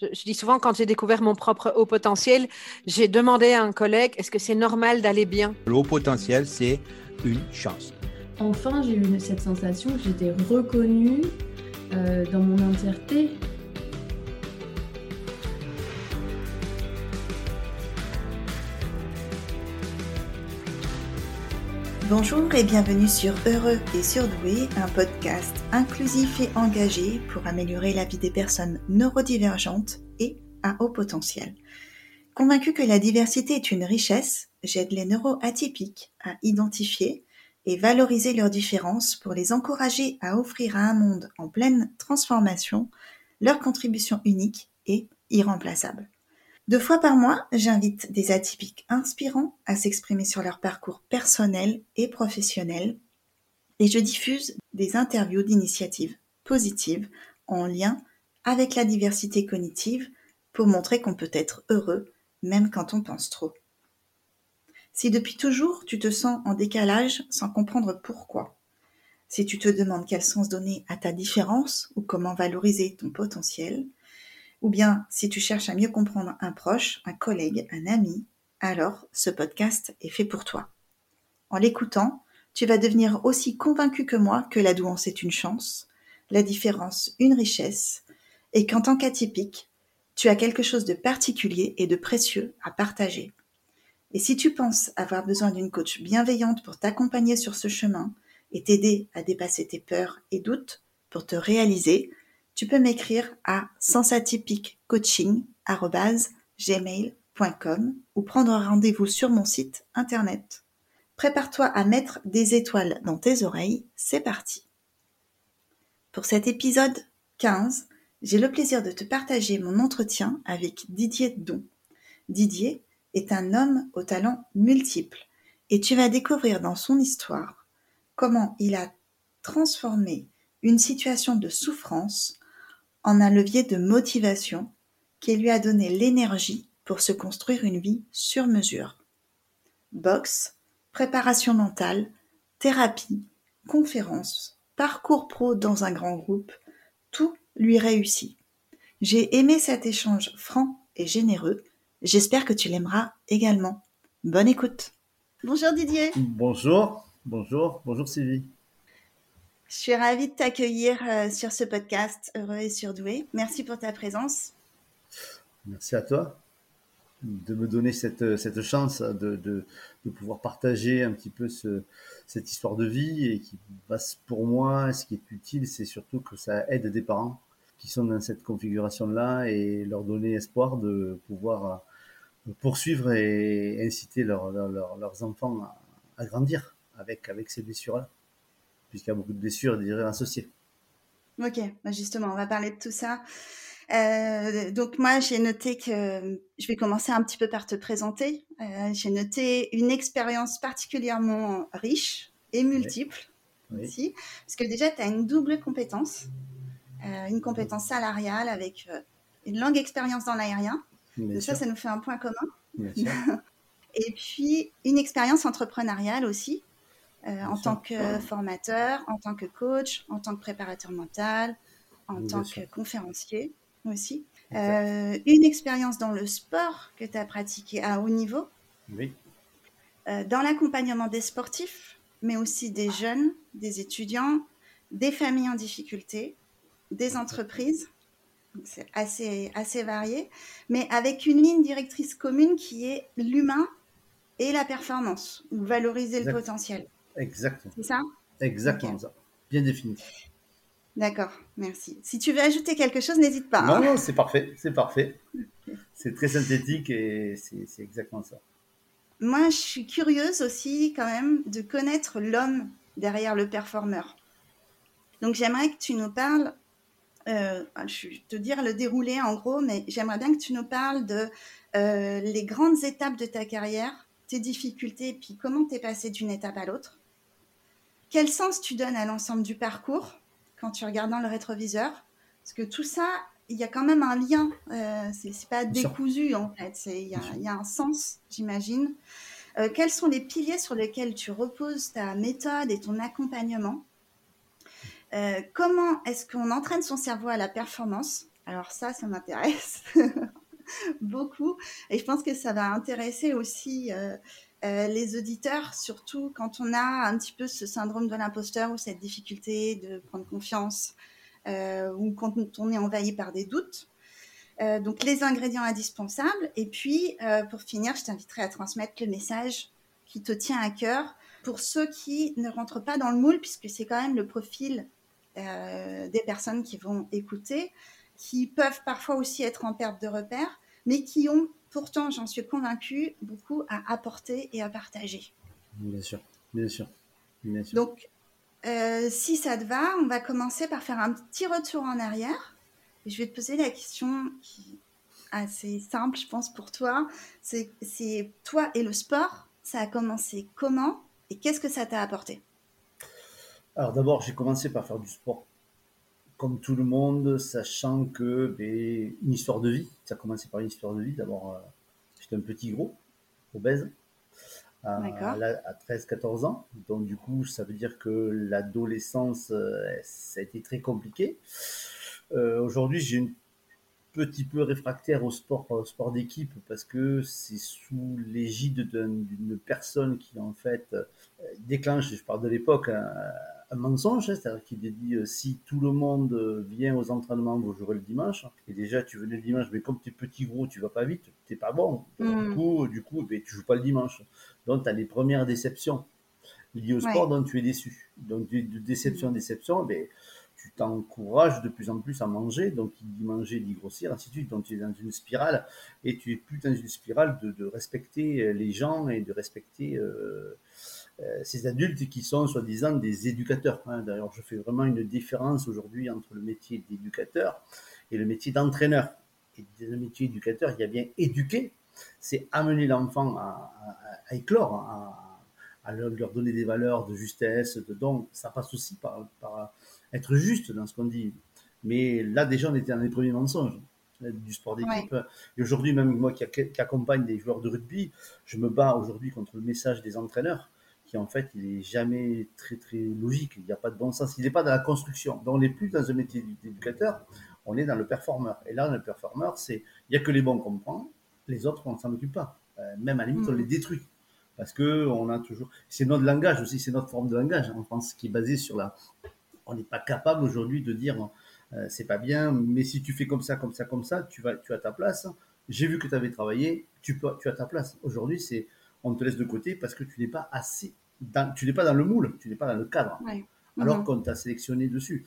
Je, dis souvent, quand j'ai découvert mon propre haut potentiel, j'ai demandé à un collègue, est-ce que c'est normal d'aller bien? Le haut potentiel, c'est une chance. Enfin, j'ai eu cette sensation que j'étais reconnue euh, dans mon entièreté. Bonjour et bienvenue sur Heureux et Surdoué, un podcast inclusif et engagé pour améliorer la vie des personnes neurodivergentes et à haut potentiel. Convaincu que la diversité est une richesse, j'aide les neuroatypiques à identifier et valoriser leurs différences pour les encourager à offrir à un monde en pleine transformation leur contribution unique et irremplaçable. Deux fois par mois, j'invite des atypiques inspirants à s'exprimer sur leur parcours personnel et professionnel et je diffuse des interviews d'initiatives positives en lien avec la diversité cognitive pour montrer qu'on peut être heureux même quand on pense trop. Si depuis toujours tu te sens en décalage sans comprendre pourquoi, si tu te demandes quel sens donner à ta différence ou comment valoriser ton potentiel, ou bien si tu cherches à mieux comprendre un proche, un collègue, un ami, alors ce podcast est fait pour toi. En l'écoutant, tu vas devenir aussi convaincu que moi que la douance est une chance, la différence une richesse, et qu'en tant qu'atypique, tu as quelque chose de particulier et de précieux à partager. Et si tu penses avoir besoin d'une coach bienveillante pour t'accompagner sur ce chemin et t'aider à dépasser tes peurs et doutes pour te réaliser, tu peux m'écrire à sensatypiquecoaching.gmail.com ou prendre rendez-vous sur mon site internet. Prépare-toi à mettre des étoiles dans tes oreilles, c'est parti. Pour cet épisode 15, j'ai le plaisir de te partager mon entretien avec Didier Don. Didier est un homme aux talents multiples et tu vas découvrir dans son histoire comment il a transformé une situation de souffrance en un levier de motivation qui lui a donné l'énergie pour se construire une vie sur mesure. Boxe, préparation mentale, thérapie, conférences, parcours pro dans un grand groupe, tout lui réussit. J'ai aimé cet échange franc et généreux. J'espère que tu l'aimeras également. Bonne écoute. Bonjour Didier. Bonjour, bonjour, bonjour Sylvie. Je suis ravie de t'accueillir euh, sur ce podcast Heureux et Surdoué. Merci pour ta présence. Merci à toi de me donner cette, cette chance de, de, de, pouvoir partager un petit peu ce, cette histoire de vie et qui passe pour moi, ce qui est utile, c'est surtout que ça aide des parents qui sont dans cette configuration-là et leur donner espoir de pouvoir euh, poursuivre et inciter leur, leur, leurs enfants à, à, grandir avec, avec ces blessures-là puisqu'il y a beaucoup de blessures déjà associées. Ok, bah, justement, on va parler de tout ça. Euh, donc moi, j'ai noté que je vais commencer un petit peu par te présenter. Euh, j'ai noté une expérience particulièrement riche et multiple aussi, parce que déjà, tu as une double compétence, euh, une compétence salariale avec une longue expérience dans l'aérien. De ça, ça nous fait un point commun. et puis, une expérience entrepreneuriale aussi, euh, en tant que formateur, en tant que coach, en tant que préparateur mental, en tant que conférencier aussi. Euh, une expérience dans le sport que tu as pratiqué à haut niveau. Oui. Euh, dans l'accompagnement des sportifs, mais aussi des jeunes, des étudiants, des familles en difficulté, des entreprises. C'est assez, assez varié, mais avec une ligne directrice commune qui est l'humain et la performance, ou valoriser le potentiel. Exactement. C'est ça? Exactement ça. Bien défini. D'accord, merci. Si tu veux ajouter quelque chose, n'hésite pas. Non, hein. non, c'est parfait, c'est parfait. C'est très synthétique et c'est exactement ça. Moi, je suis curieuse aussi quand même de connaître l'homme derrière le performeur. Donc j'aimerais que tu nous parles, euh, je vais te dire le déroulé en gros, mais j'aimerais bien que tu nous parles de euh, les grandes étapes de ta carrière, tes difficultés, puis comment tu es passé d'une étape à l'autre. Quel sens tu donnes à l'ensemble du parcours quand tu regardes dans le rétroviseur? Parce que tout ça, il y a quand même un lien. Euh, c'est pas décousu en fait. Il y, a un sens, j'imagine. Euh, quels sont les piliers sur lesquels tu reposes ta méthode et ton accompagnement? Euh, Comment est-ce qu'on entraîne son cerveau à la performance? Alors ça, ça m'intéresse beaucoup. Et je pense que ça va intéresser aussi euh, euh, les auditeurs, surtout quand on a un petit peu ce syndrome de l'imposteur ou cette difficulté de prendre confiance euh, ou quand on est envahi par des doutes. donc les ingrédients indispensables. Et puis, pour finir, je t'inviterai à transmettre le message qui te tient à cœur pour ceux qui ne rentrent pas dans le moule, puisque c'est quand même le profil des personnes qui vont écouter qui peuvent parfois aussi être en perte de repère, mais qui ont pourtant, j'en suis convaincue, beaucoup à apporter et à partager. Bien sûr, bien sûr. Bien sûr. Donc, euh, si ça te va, on va commencer par faire un petit retour en arrière. je vais te poser la question qui est assez simple, je pense, pour toi. C'est toi et le sport, ça a commencé comment et qu'est-ce que ça t'a apporté? Alors d'abord, j'ai commencé par faire du sport comme tout le monde, sachant que ben, une histoire de vie, ça a commencé par une histoire de vie. D'abord, euh, j'étais un petit gros, obèse, à, 13-14 ans. Donc du coup, ça veut dire que l'adolescence, euh, ça a été très compliqué. Euh, aujourd'hui, j'ai un petit peu réfractaire au sport, au sport d'équipe parce que c'est sous l'égide d'une personne qui en fait déclenche, je parle de l'époque, un mensonge, hein, c'est-à-dire qu'il dit euh, si tout le monde euh, vient aux entraînements, vous jouerez le dimanche. Et déjà, tu venais le dimanche, mais comme tu es petit gros, tu vas pas vite, tu pas bon. Du mm. coup, du coup ben, tu joues pas le dimanche. Donc, tu as les premières déceptions liées au sport, donc tu es déçu. Donc, de, déception déception, ben, tu t'encourages de plus en plus à manger. Donc, il dit manger, dit grossir, ainsi de suite. Donc, tu es dans une spirale et tu es plus dans une spirale de, respecter les gens et de respecter. Euh, euh, ces adultes qui sont soi-disant des éducateurs. Hein. D'ailleurs, je fais vraiment une différence aujourd'hui entre le métier d'éducateur et le métier d'entraîneur. Et dans le métier d'éducateur, il y a bien éduquer, c'est amener l'enfant à, éclore, à, leur donner des valeurs de justesse, de don. Ça passe aussi par, être juste dans ce qu'on dit. Mais là, déjà, on était dans les premiers mensonges euh, du sport d'équipe. Et aujourd'hui, même moi qui, qui, accompagne des joueurs de rugby, je me bats aujourd'hui contre le message des entraîneurs qui en fait, il est jamais très très logique. Il n'y a pas de bon sens. Il n'est pas dans la construction. Donc, on n'est plus dans un métier d'éducateur, on est dans le performeur. Et là, le performeur, c'est il n'y a que les bons qu'on prend, les autres, on ne s'en occupe pas. Euh, même à la limite, on mm. les détruit. Parce que on a toujours. C'est notre langage aussi, c'est notre forme de langage en France qui est basée sur la. On n'est pas capable aujourd'hui de dire euh, c'est pas bien, mais si tu fais comme ça, comme ça, comme ça, tu, vas, tu as ta place. J'ai vu que tu avais travaillé, tu, peux, tu as ta place. Aujourd'hui, c'est on te laisse de côté parce que tu n'es pas assez tu n'es pas dans le moule, tu n'es pas dans le cadre, alors mhm. qu'on t'a sélectionné dessus.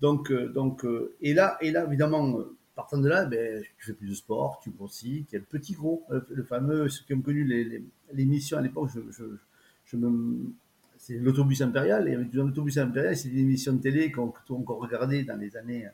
Donc, euh, donc euh, et là, et là, évidemment, partant de là, ben, tu fais plus de sport, tu grossis, tu es le petit gros, le, fameux, ceux qui ont connu les, les, missions à l'époque, je, je, je, me, c'est l'autobus impérial, et l'autobus impérial, c'est une émission de télé qu'on a encore regardé dans les années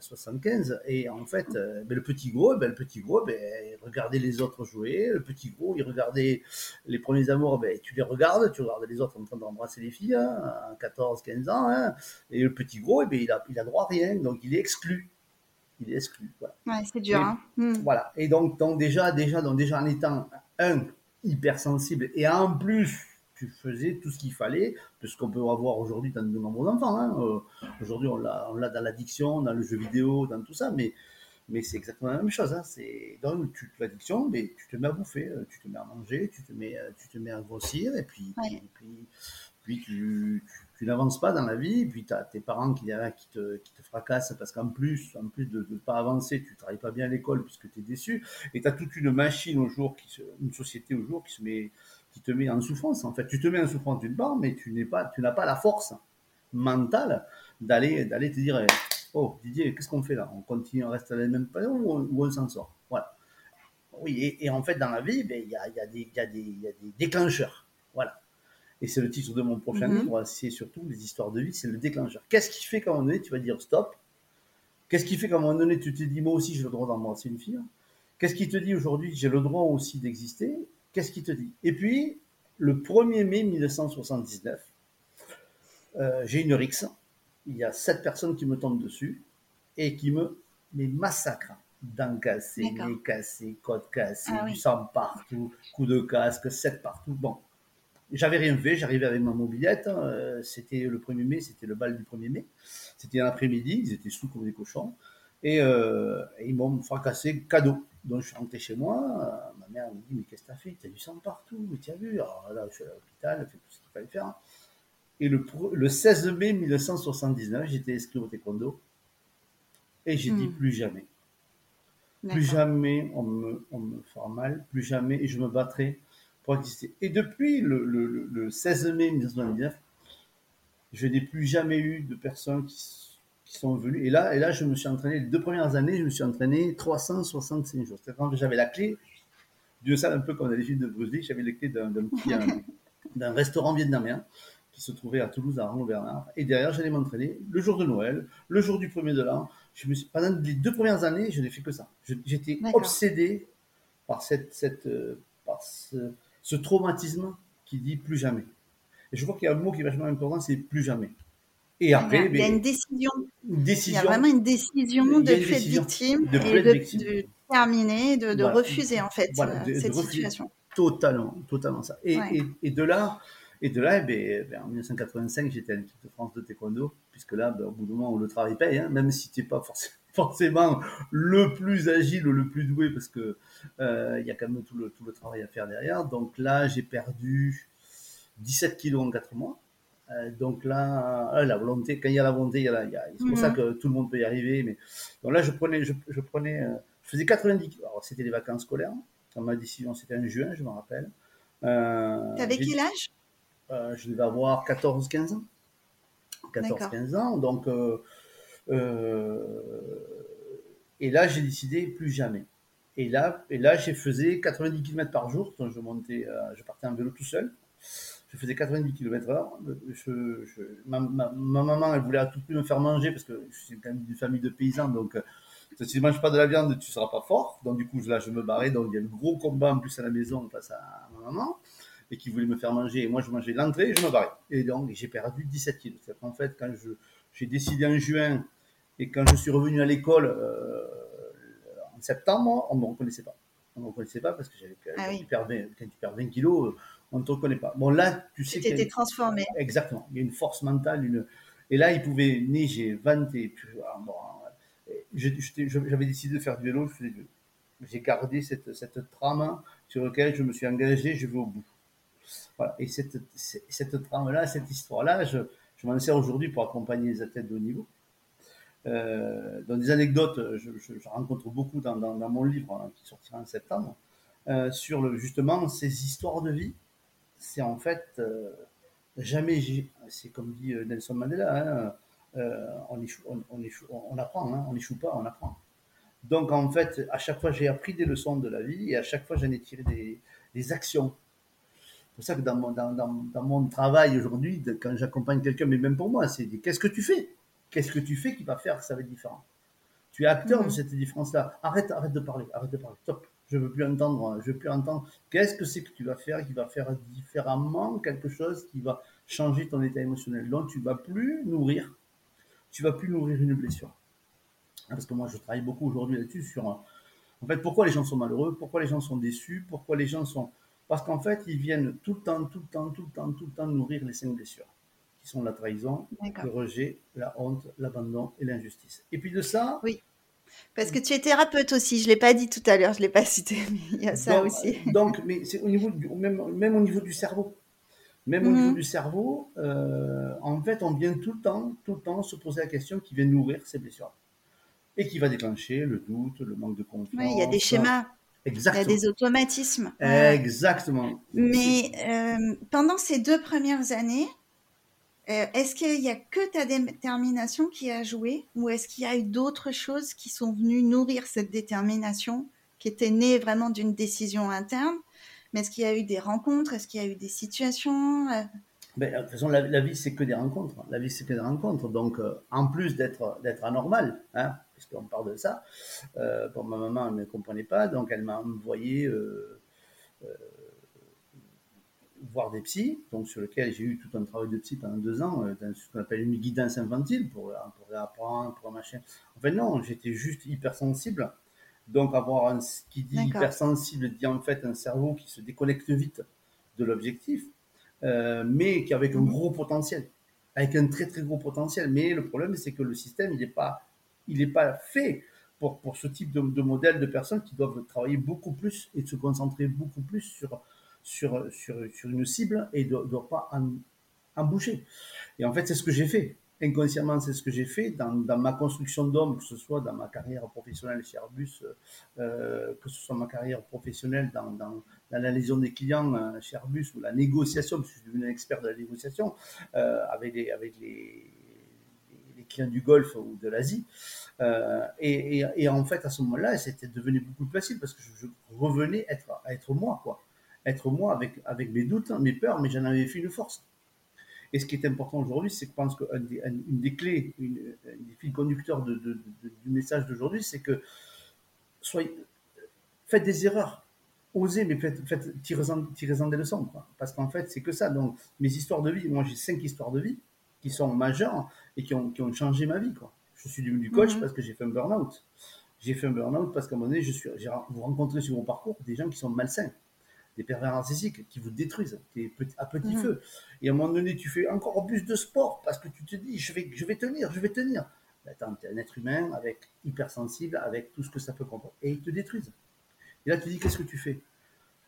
75. Et en fait, euh, ben, le petit gros, ben, le petit gros, ben, il regardait les autres jouer. Le petit gros, il regardait les premiers amours, ben, tu les regardes, tu regardes les autres en train d'embrasser les filles, hein, à 14, 15 ans. Hein. et le petit gros, ben, il, a, il a droit à rien, donc il est exclu. Il est exclu. Voilà. Ouais, c'est dur. hein. Hmm. Voilà. Et donc, donc déjà, déjà, donc déjà en étant un hypersensible et en plus tu faisais tout ce qu'il fallait, de ce qu'on peut avoir aujourd'hui dans de nombreux enfants. Hein. Euh, aujourd'hui, on l'a dans l'addiction, dans le jeu vidéo, dans tout ça, mais, mais c'est exactement la même chose. Hein. C'est dans l'addiction, mais tu te mets à bouffer, euh, tu te mets à manger, tu te mets, euh, tu te mets à grossir, et puis, puis, puis, tu, tu, n'avances pas dans la vie, puis tu as tes parents qui, qui, te, qui te fracassent parce qu'en plus, en plus de ne pas avancer, tu travailles pas bien à l'école puisque tu es déçu, et tu as toute une machine au jour, qui une société au jour qui se met qui te met en souffrance. En fait, tu te mets en souffrance d'une part, mais tu n'es pas, tu n'as pas la force mentale d'aller, d'aller te dire, oh Didier, qu'est-ce qu'on fait là? On continue, on reste à la même période ou, on s'en sort? Voilà. Oui, et, en fait, dans la vie, ben, il y, a, y, a des, y, a des, y a des déclencheurs. Voilà. Et c'est le titre de mon prochain mm-hmm. livre, c'est surtout les histoires de vie, c'est le déclencheur. Qu'est-ce qui fait qu'à un moment donné, tu vas dire stop Qu'est-ce qui fait qu'à un moment donné, tu te dis, moi aussi, j'ai le droit d'embrasser une fille Qu'est-ce qui te dit aujourd'hui, j'ai le droit aussi d'exister Qu'est-ce qu'il te dit? Et puis, le 1er mai 1979, euh, j'ai une rixe. Il y a sept personnes qui me tombent dessus et qui me massacrent. Dents cassées, nez cassé, côte cassée, ah du sang partout, coup de casque, sept partout. Bon, j'avais rien fait, j'arrivais avec ma mobilette. Hein. c'était le 1er mai, c'était le bal du 1er mai. C'était un après-midi, ils étaient sous comme des cochons. Et, euh, ils m'ont fracassé cadeau. Donc je suis rentré chez moi, euh, ma mère me dit mais qu'est-ce que t'as fait? T'as du sang partout, mais tu as vu? Alors là je suis à l'hôpital, j'ai fait tout ce qu'il fallait faire. Et le, le 16 mai 1979, j'étais inscrit au taekwondo et j'ai dit Hmm. plus jamais. Plus jamais on me, on me fera mal, plus jamais, et je me battrai pour exister. Et depuis le, le- le- le 16 mai 1999, je n'ai plus jamais eu de personnes qui, qui sont venues. Et là, et là, je me suis entraîné, les deux premières années, je me suis entraîné 365 jours. C'est-à-dire quand j'avais la clé, d'une salle un peu comme dans les films de Bruce Lee, j'avais les clés d'un d'un restaurant vietnamien qui se trouvait à Toulouse, à Arnaud-Bernard. Et derrière, j'allais m'entraîner le jour de Noël, le jour du premier de l'an. Je me suis, pendant les deux premières années, je n'ai fait que ça. Je- J'étais obsédé par, cette, cette, euh, par ce, ce traumatisme qui dit plus jamais. Et je crois qu'il y a un mot qui est vachement important, c'est plus jamais. Et après, il y a ben, une décision. une Il y décision. a vraiment une décision de être décision victime de et de, victime. de terminer, de, de Voilà. refuser en fait Voilà, euh, de- de cette situation. Totalement, totalement ça. Et, Ouais. et, et de là, et de là, eh ben, ben, en 1985, j'étais à l'équipe de France de taekwondo, puisque là, ben, au bout d'un moment, le travail paye, hein, même si tu n'es pas forcément, forcément le plus agile ou le plus doué, parce que euh, il y a quand même tout le, tout le travail à faire derrière. Donc là, j'ai perdu 17 kilos en 4 mois. Euh, donc là, euh, la volonté, quand il y a la volonté, il y a la- c'est pour ça que tout le monde peut y arriver. Mais donc là, je prenais, je, je prenais, euh, je faisais 90 kilos. Alors c'était les vacances scolaires. Quand ma décision, c'était en juin, je me rappelle. Euh, T'avais quel âge? euh, je devais avoir 14-15 ans. D'accord. 14-15 ans. Donc, euh, et là, j'ai décidé plus jamais. Et là, et là j'ai faisais 90 km par jour. Donc, je montais, je partais en vélo tout seul. Je faisais 90 km heure. Je, je- ma, ma- ma maman, elle voulait à tout prix me faire manger parce que je suis quand même d'une famille de paysans. Donc, euh, si tu ne manges pas de la viande, tu ne seras pas fort. Donc, du coup, là, je me barrais. Donc, il y a le gros combat en plus à la maison face à ma maman et qui voulait me faire manger. Et moi, je mangeais l'entrée et je me barrais. Et donc, j'ai perdu 17 kilos. Qu'en fait, quand je, j'ai décidé en juin et quand je suis revenu à l'école euh, en septembre, on ne me reconnaissait pas. On ne me reconnaissait pas parce que j'avais, Ah quand, tu perds 20, quand tu perds 20 kilos, euh, on ne te reconnaît pas. Bon, là, tu sais Tu t'étais transformé. Exactement. Il y a une force mentale, une. Et là, il pouvait neiger, vanter. ah, bon, J'avais décidé de faire du vélo, je faisais du vélo. J'ai gardé cette, cette trame sur laquelle je me suis engagé, je vais au bout. Voilà. Et cette, cette cette trame-là, cette histoire-là, je, je m'en sers aujourd'hui pour accompagner les athlètes de haut niveau. Euh, dans des anecdotes, je, je- je rencontre beaucoup dans, dans- dans mon livre hein, qui sortira en septembre, euh, sur le, justement ces histoires de vie. C'est en fait euh, jamais, j'ai- c'est comme dit euh, Nelson Mandela, hein, euh, on, échoue, on, on échoue- on apprend, hein, on n'échoue pas, on apprend. Donc en fait, à chaque fois j'ai appris des leçons de la vie et à chaque fois j'en ai tiré des, des actions. C'est pour ça que dans mon, dans, dans- dans mon travail aujourd'hui, quand j'accompagne quelqu'un, mais même pour moi, c'est qu'est-ce que tu fais? Qu'est-ce que tu fais qui va faire que ça va être différent? Tu es acteur Mhm. de cette différence-là. Arrête, arrête de parler, arrête de parler. Stop. Je veux plus entendre, je veux plus entendre. Qu'est-ce que c'est que tu vas faire qui va faire différemment quelque chose qui va changer ton état émotionnel? Donc tu vas plus nourrir, tu vas plus nourrir une blessure. Hein, Parce que moi je travaille beaucoup aujourd'hui là-dessus sur en fait pourquoi les gens sont malheureux, pourquoi les gens sont déçus, pourquoi les gens sont parce qu'en fait ils viennent tout le temps, tout le temps, tout le temps, tout le temps nourrir les cinq blessures qui sont la trahison, le rejet, la honte, l'abandon et l'injustice. Et puis de ça, Parce que tu es thérapeute aussi, je ne l'ai pas dit tout à l'heure, je ne l'ai pas cité, mais il y a ça donc, aussi. donc, mais c'est au niveau du, même, même au niveau du cerveau. Même au niveau du cerveau, euh, en fait, on vient tout le temps, tout le temps se poser la question qui vient nourrir ces blessures et qui va déclencher le doute, le manque de confiance. Oui, il y a des schémas, il y a Exactement. des automatismes. Exactement. Mais euh, pendant ces deux premières années, euh, est-ce qu'il n'y a que ta détermination qui a joué ou est-ce qu'il y a eu d'autres choses qui sont venues nourrir cette détermination qui était née vraiment d'une décision interne? Mais est-ce qu'il y a eu des rencontres? Est-ce qu'il y a eu des situations? Euh, Ben, de toute façon, la, vie, c'est que des rencontres. La vie, c'est que des rencontres. Donc, euh, en plus d'être anormal, hein, puisqu'on parle de ça, bon, ma maman elle ne comprenait pas, donc elle m'a envoyé voir des psys, donc sur lequel j'ai eu tout un travail de psy pendant deux ans, euh, dans ce qu'on appelle une guidance infantile pour, pour apprendre, pour machin. En fait, non, j'étais juste hypersensible. Donc, avoir un, qui dit hypersensible dit en fait un cerveau qui se déconnecte vite de l'objectif, euh, mais qui avec un Mhm. gros potentiel, avec un très très gros potentiel. Mais le problème, c'est que le système, il n'est pas, il est pas fait pour, pour ce type de, de modèle de personnes qui doivent travailler beaucoup plus et se concentrer beaucoup plus sur, sur, sur, sur une cible et ne doivent pas en, bouger. Et en fait, c'est ce que j'ai fait inconsciemment, c'est ce que j'ai fait dans, dans, ma construction d'homme, que ce soit dans ma carrière professionnelle chez Airbus, euh, que ce soit ma carrière professionnelle dans, dans, la liaison des clients euh, chez Airbus ou la négociation, parce que je suis devenu un expert de la négociation euh, avec, les, avec les, les, clients du Golfe ou de l'Asie. Et, et, et, en fait, à ce moment-là, c'était devenu beaucoup plus facile parce que je, je revenais être, à être moi, quoi. Être moi avec, avec mes doutes, mes peurs, mais j'en avais fait une force. Et ce qui est important aujourd'hui, c'est que je pense qu'une des, une des clés, une, une, des fils conducteurs de, de, de, du message d'aujourd'hui, c'est que soyez, faites des erreurs, osez, mais faites, faites tirez-en, tirez-en des leçons. Quoi. Parce qu'en fait, c'est que ça. Donc, mes histoires de vie, moi j'ai cinq histoires de vie qui sont majeures et qui ont, qui ont changé ma vie. Quoi. Je suis devenu coach mm-hmm. parce que j'ai fait un burn-out. J'ai fait un burn-out parce qu'à un moment donné, je suis, j'ai, vous rencontrez sur mon parcours des gens qui sont malsains des pervers narcissiques qui vous détruisent à petit mmh. feu. Et à un moment donné, tu fais encore plus de sport parce que tu te dis, je vais, je vais tenir, je vais tenir. Mais attends, tu es un être humain avec hypersensible, avec tout ce que ça peut comprendre. Et ils te détruisent. Et là, tu dis, qu'est-ce que tu fais?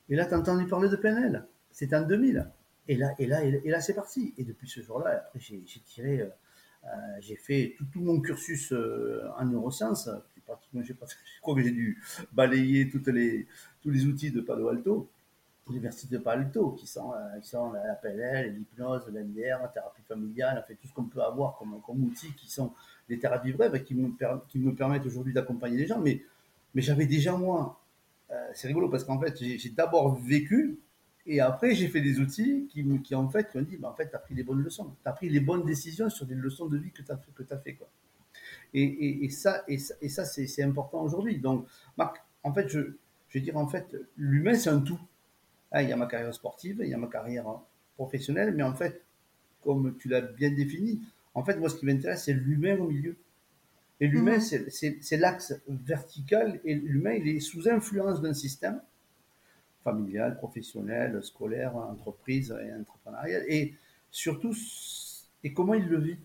Et là, tu as entendu parler de PNL. C'était en 2000. Et là, et là, et là, c'est parti. Et depuis ce jour-là, j'ai, j'ai tiré, euh, euh, j'ai fait tout, tout, mon cursus euh, en neurosciences. Pratiquement, je crois que j'ai dû balayer toutes les, tous les outils de Palo Alto l'université de Palo qui sont, euh, qui sont la PNL, l'hypnose, l'MDR, la thérapie familiale, fait, tout ce qu'on peut avoir comme, comme outils qui sont des thérapies brèves qui me, qui me permettent aujourd'hui d'accompagner les gens. Mais, mais j'avais déjà moi, euh, c'est rigolo parce qu'en fait, j'ai d'abord vécu et après j'ai fait des outils qui, qui en fait, qui ont dit, bah, en fait, tu as pris les bonnes leçons, tu as pris les bonnes décisions sur des leçons de vie que tu as, que as fait. Quoi. Et, et ça, et ça c'est important aujourd'hui. Donc, Marc, en fait, je, je veux dire, en fait, l'humain, c'est un tout. Ah, il y a ma carrière sportive, il y a ma carrière professionnelle, mais en fait, comme tu l'as bien défini, en fait, moi, ce qui m'intéresse, c'est l'humain au milieu. Et l'humain, mmh. c'est l'axe vertical, et l'humain, il est sous influence d'un système familial, professionnel, scolaire, entreprise et entrepreneurial, et surtout, et comment il le vit,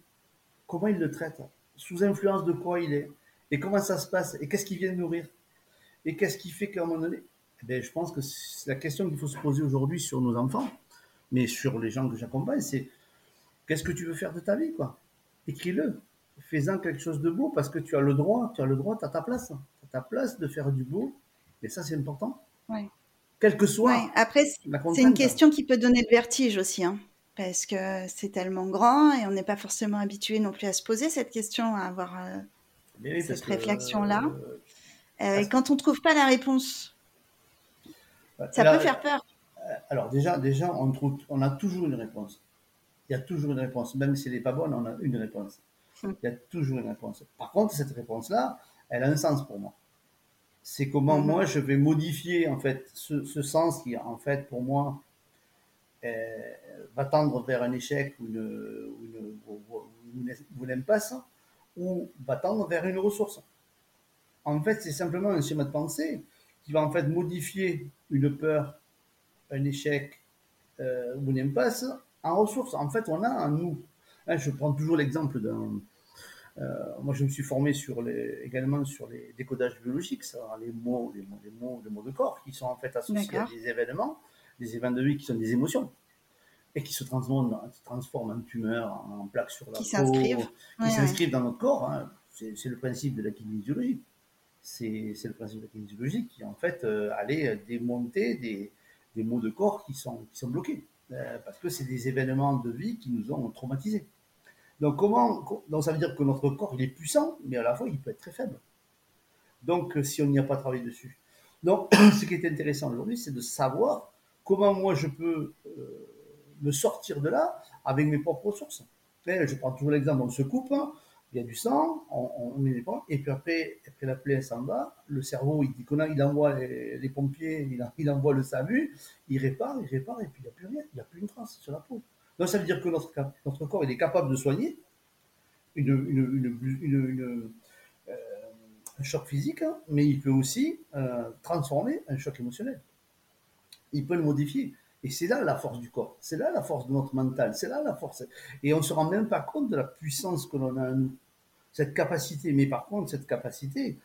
comment il le traite, sous influence de quoi il est, et comment ça se passe, et qu'est-ce qui vient nourrir, et qu'est-ce qui fait qu'à un moment donné, ben, je pense que la question qu'il faut se poser aujourd'hui sur nos enfants, mais sur les gens que j'accompagne, c'est qu'est-ce que tu veux faire de ta vie, quoi? Écris-le. Fais-en quelque chose de beau parce que tu as le droit, tu as le droit, tu as ta place. Tu as ta place de faire du beau. Et ça, c'est important. Ouais. Quel que soit. Ouais. Après, c'est une question qui peut donner le vertige aussi. Hein, parce que c'est tellement grand et on n'est pas forcément habitué non plus à se poser cette question, à avoir euh, oui, cette réflexion-là. Euh, euh, quand on ne trouve pas la réponse ça peut faire peur. Euh, alors déjà, déjà on, trouve, on a toujours une réponse. Il y a toujours une réponse. Même si elle n'est pas bonne, on a une réponse. Hum. Il y a toujours une réponse. Par contre, cette réponse-là, elle a un sens pour moi. C'est comment mmh. moi je vais modifier en fait ce, ce, sens qui en fait pour moi euh, va tendre vers un échec ou une, ou une, ou ou une impasse ou va tendre vers une ressource. En fait, c'est simplement un schéma de pensée qui va en fait modifier une peur, un échec euh, ou une impasse en ressources. En fait, on a en nous. Hein, je prends toujours l'exemple d'un. Euh, moi, je me suis formé sur les, également sur les décodages biologiques, ça, les mots, les mots, les mots, les mots de corps, qui sont en fait associés à des événements, des événements de vie qui sont des émotions et qui se transforment, transforment en tumeurs, en plaques sur la qui peau, s'inscrivent, qui s'inscrivent dans notre corps. Hein. C'est le principe de la kinésiologie c'est le principe de la kinésiologie qui en fait euh, allait démonter des, des maux de corps qui sont, qui sont bloqués. Euh, parce que c'est des événements de vie qui nous ont traumatisés. Donc, comment, donc ça veut dire que notre corps il est puissant, mais à la fois il peut être très faible. Donc euh, si on n'y a pas travaillé dessus. Donc ce qui est intéressant aujourd'hui, c'est de savoir comment moi je peux me sortir de là avec mes propres ressources. Et je prends toujours l'exemple, on se coupe, hein, il y a du sang, on, met les pompes, et puis après, après la plaie s'en va, le cerveau, il, il envoie les, pompiers, il, il, envoie le SAMU, il répare, il répare, et puis il n'y a plus rien, il n'y a plus une trace sur la peau. Donc ça veut dire que notre, notre corps, il est capable de soigner une, une, une, une euh, un choc physique, hein, mais il peut aussi euh, transformer un choc émotionnel. Il peut le modifier. Et c'est là la force du corps, c'est là la force de notre mental, c'est là la force. Et on ne se rend même pas compte de la puissance que l'on a en nous, cette capacité. Mais par contre, cette capacité,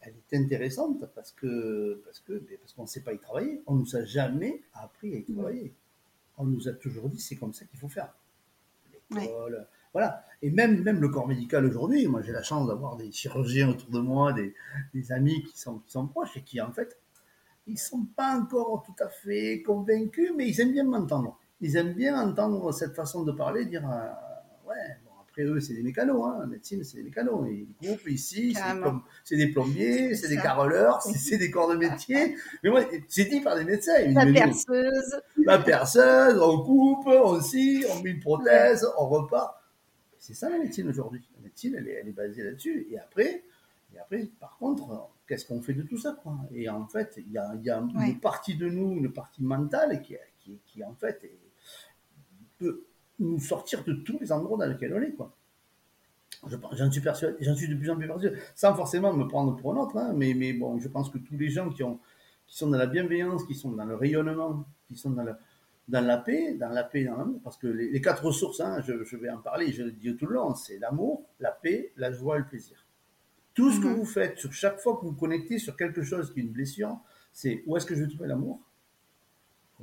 elle est intéressante parce que parce que ben, parce qu'on ne sait pas y travailler. On nous a jamais appris à y travailler. On nous a toujours dit c'est comme ça qu'il faut faire. L'école, voilà. Et même même le corps médical aujourd'hui, moi j'ai la chance d'avoir des chirurgiens autour de moi, des, des amis qui sont qui sont proches et qui en fait ils sont pas encore tout à fait convaincus, mais ils aiment bien m'entendre. Ils aiment bien entendre cette façon de parler, dire euh, ouais eux, c'est des mécanos, hein. la médecine, c'est des mécanos. Ils coupent ici, c'est des, plombiers, c'est des carreleurs, c'est des corps de métier. Mais moi, c'est dit par des médecins. La perceuse. La perceuse, on coupe, on scie, on met une prothèse, on repart. C'est ça la médecine aujourd'hui. La médecine, elle est, elle est basée là-dessus. Et après, et après, par contre, qu'est-ce qu'on fait de tout ça quoi? Et en fait, il y a, y a une partie de nous, une partie mentale qui, qui, qui en fait, est, peut, nous sortir de tous les endroits dans lesquels on est, quoi. J'en suis persuadé, j'en suis de plus en plus persuadé, sans forcément me prendre pour un autre, hein, mais, mais bon, je pense que tous les gens qui, ont, qui sont dans la bienveillance, qui sont dans le rayonnement, qui sont dans, dans la paix, dans la paix, dans l'amour, parce que les, quatre ressources, hein, je, je, vais en parler, je le dis tout le long, c'est l'amour, la paix, la joie et le plaisir. Tout ce que mhm. vous faites, sur chaque fois que vous vous connectez sur quelque chose qui est une blessure, c'est où est-ce que je vais trouver l'amour?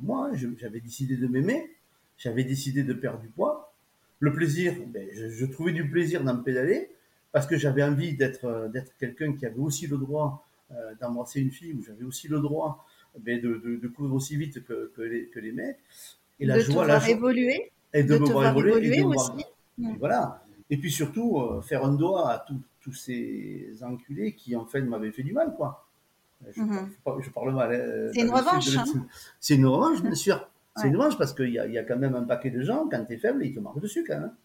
Moi, hein, j'avais décidé de m'aimer, j'avais décidé de perdre du poids. Le plaisir, ben, je, trouvais du plaisir dans me pédaler parce que j'avais envie d'être euh, d'être quelqu'un qui avait aussi le droit euh, d'embrasser une fille, ou j'avais aussi le droit ben, de, de, courir aussi vite que, que, les, que les mecs. Et la de joie, la évoluer. Et de, me voir évoluer. aussi. voilà. Et puis surtout, euh, faire un doigt à tous ces enculés qui en fait m'avaient fait du mal, quoi. Je, mhm. parle mal. Hein, c'est une revanche. Hein. C'est une revanche, bien sûr. C'est dommage parce qu'il y, y, a quand même un paquet de gens, quand tu es faible, ils te marquent dessus quand même.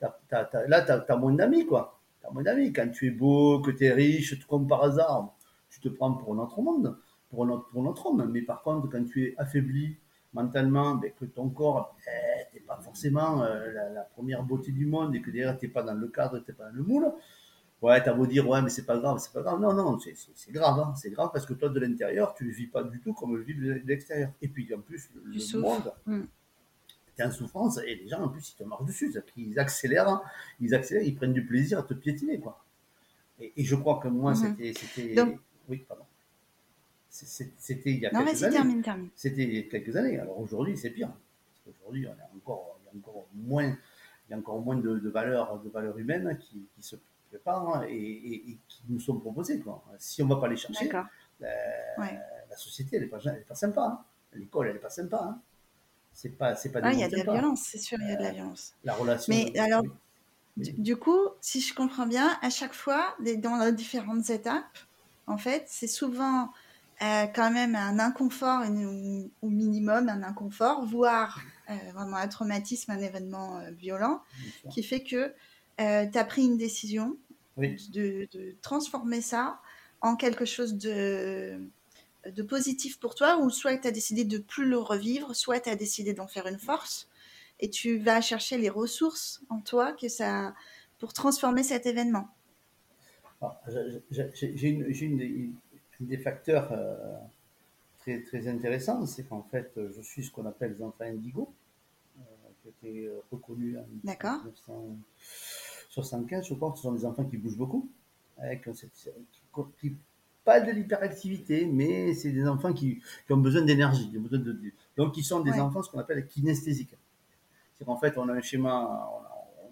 là, tu as, moins d'amis, quoi. Tu as moins d'amis. Quand tu es beau, que tu es riche, comme par hasard, tu te prends pour notre monde, pour notre, pour notre homme. Mais par contre, quand tu es affaibli mentalement, ben, que ton corps, ben, pas forcément euh, la, la, première beauté du monde et que derrière, tu n'es pas dans le cadre, tu n'es pas dans le moule, Ouais, t'as beau dire, ouais, mais c'est pas grave, c'est pas grave. Non, non, c'est grave, hein. c'est grave parce que toi, de l'intérieur, tu ne vis pas du tout comme le vit de l'extérieur. Et puis, en plus, le, monde, mm. t'es en souffrance et les gens, en plus, ils te marchent dessus. Ils accélèrent, hein. ils accélèrent, ils prennent du plaisir à te piétiner, quoi. Et, je crois que moi, mm-hmm. c'était. Oui, pardon. C'était il y a quelques années. Termine, termine. C'était il y a quelques années. Alors aujourd'hui, c'est pire. Parce qu'aujourd'hui, il y a encore, il y a encore moins, il y a encore moins de, de valeurs de valeur humaines qui, qui se Hein, et, qui nous sont proposés. Quoi. Si on ne va pas les chercher, la, société, elle n'est pas, pas, sympa. Hein. L'école, elle n'est pas sympa. Hein. C'est pas, c'est pas ah, il y a de la violence, c'est sûr, il y a de la euh, violence. La relation. Mais alors, Du, coup, si je comprends bien, à chaque fois, dans les différentes étapes, en fait, c'est souvent euh, quand même un inconfort, au minimum un inconfort, voire euh, vraiment un traumatisme, un événement violent, qui fait que euh, tu as pris une décision de, transformer ça en quelque chose de, de positif pour toi, ou soit tu as décidé de plus le revivre, soit tu as décidé d'en faire une force, et tu vas chercher les ressources en toi que ça, pour transformer cet événement? Ah, j'ai une, des facteurs euh, très, très intéressants, c'est qu'en fait, je suis ce qu'on appelle les enfants indigo, euh, qui été reconnu en 1900. 75, je crois, ce sont des enfants qui bougent beaucoup, avec qui, pas de l'hyperactivité, mais c'est des enfants qui, ont besoin d'énergie, donc ils sont des enfants ce qu'on appelle kinesthésiques. C'est qu'en fait, on a un schéma,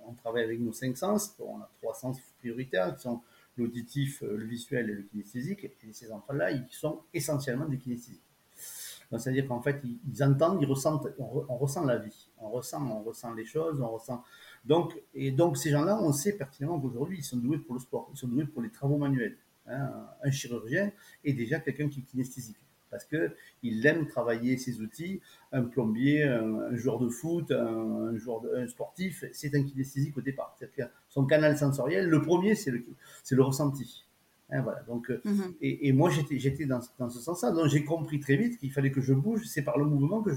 on, travaille avec nos cinq sens, on a trois sens prioritaires qui sont l'auditif, le visuel et le kinesthésique, et ces enfants-là, ils sont essentiellement des kinesthésiques. Donc, c'est-à-dire qu'en fait, ils, entendent, ils ressentent, on, ressent la vie, on ressent, on ressent les choses, on ressent. Donc, et donc, ces gens-là, on sait pertinemment qu'aujourd'hui, ils sont doués pour le sport, ils sont doués pour les travaux manuels. Hein. Un chirurgien est déjà quelqu'un qui est kinesthésique parce qu'il aime travailler ses outils. Un plombier, un, joueur de foot, un, joueur un sportif, c'est un kinesthésique au départ. C'est-à-dire que son canal sensoriel, le premier, c'est le, c'est le ressenti. Hein, voilà. Donc, euh, mhm. et, et, moi, j'étais, j'étais dans, dans ce sens-là. Donc, j'ai compris très vite qu'il fallait que je bouge. C'est par le mouvement que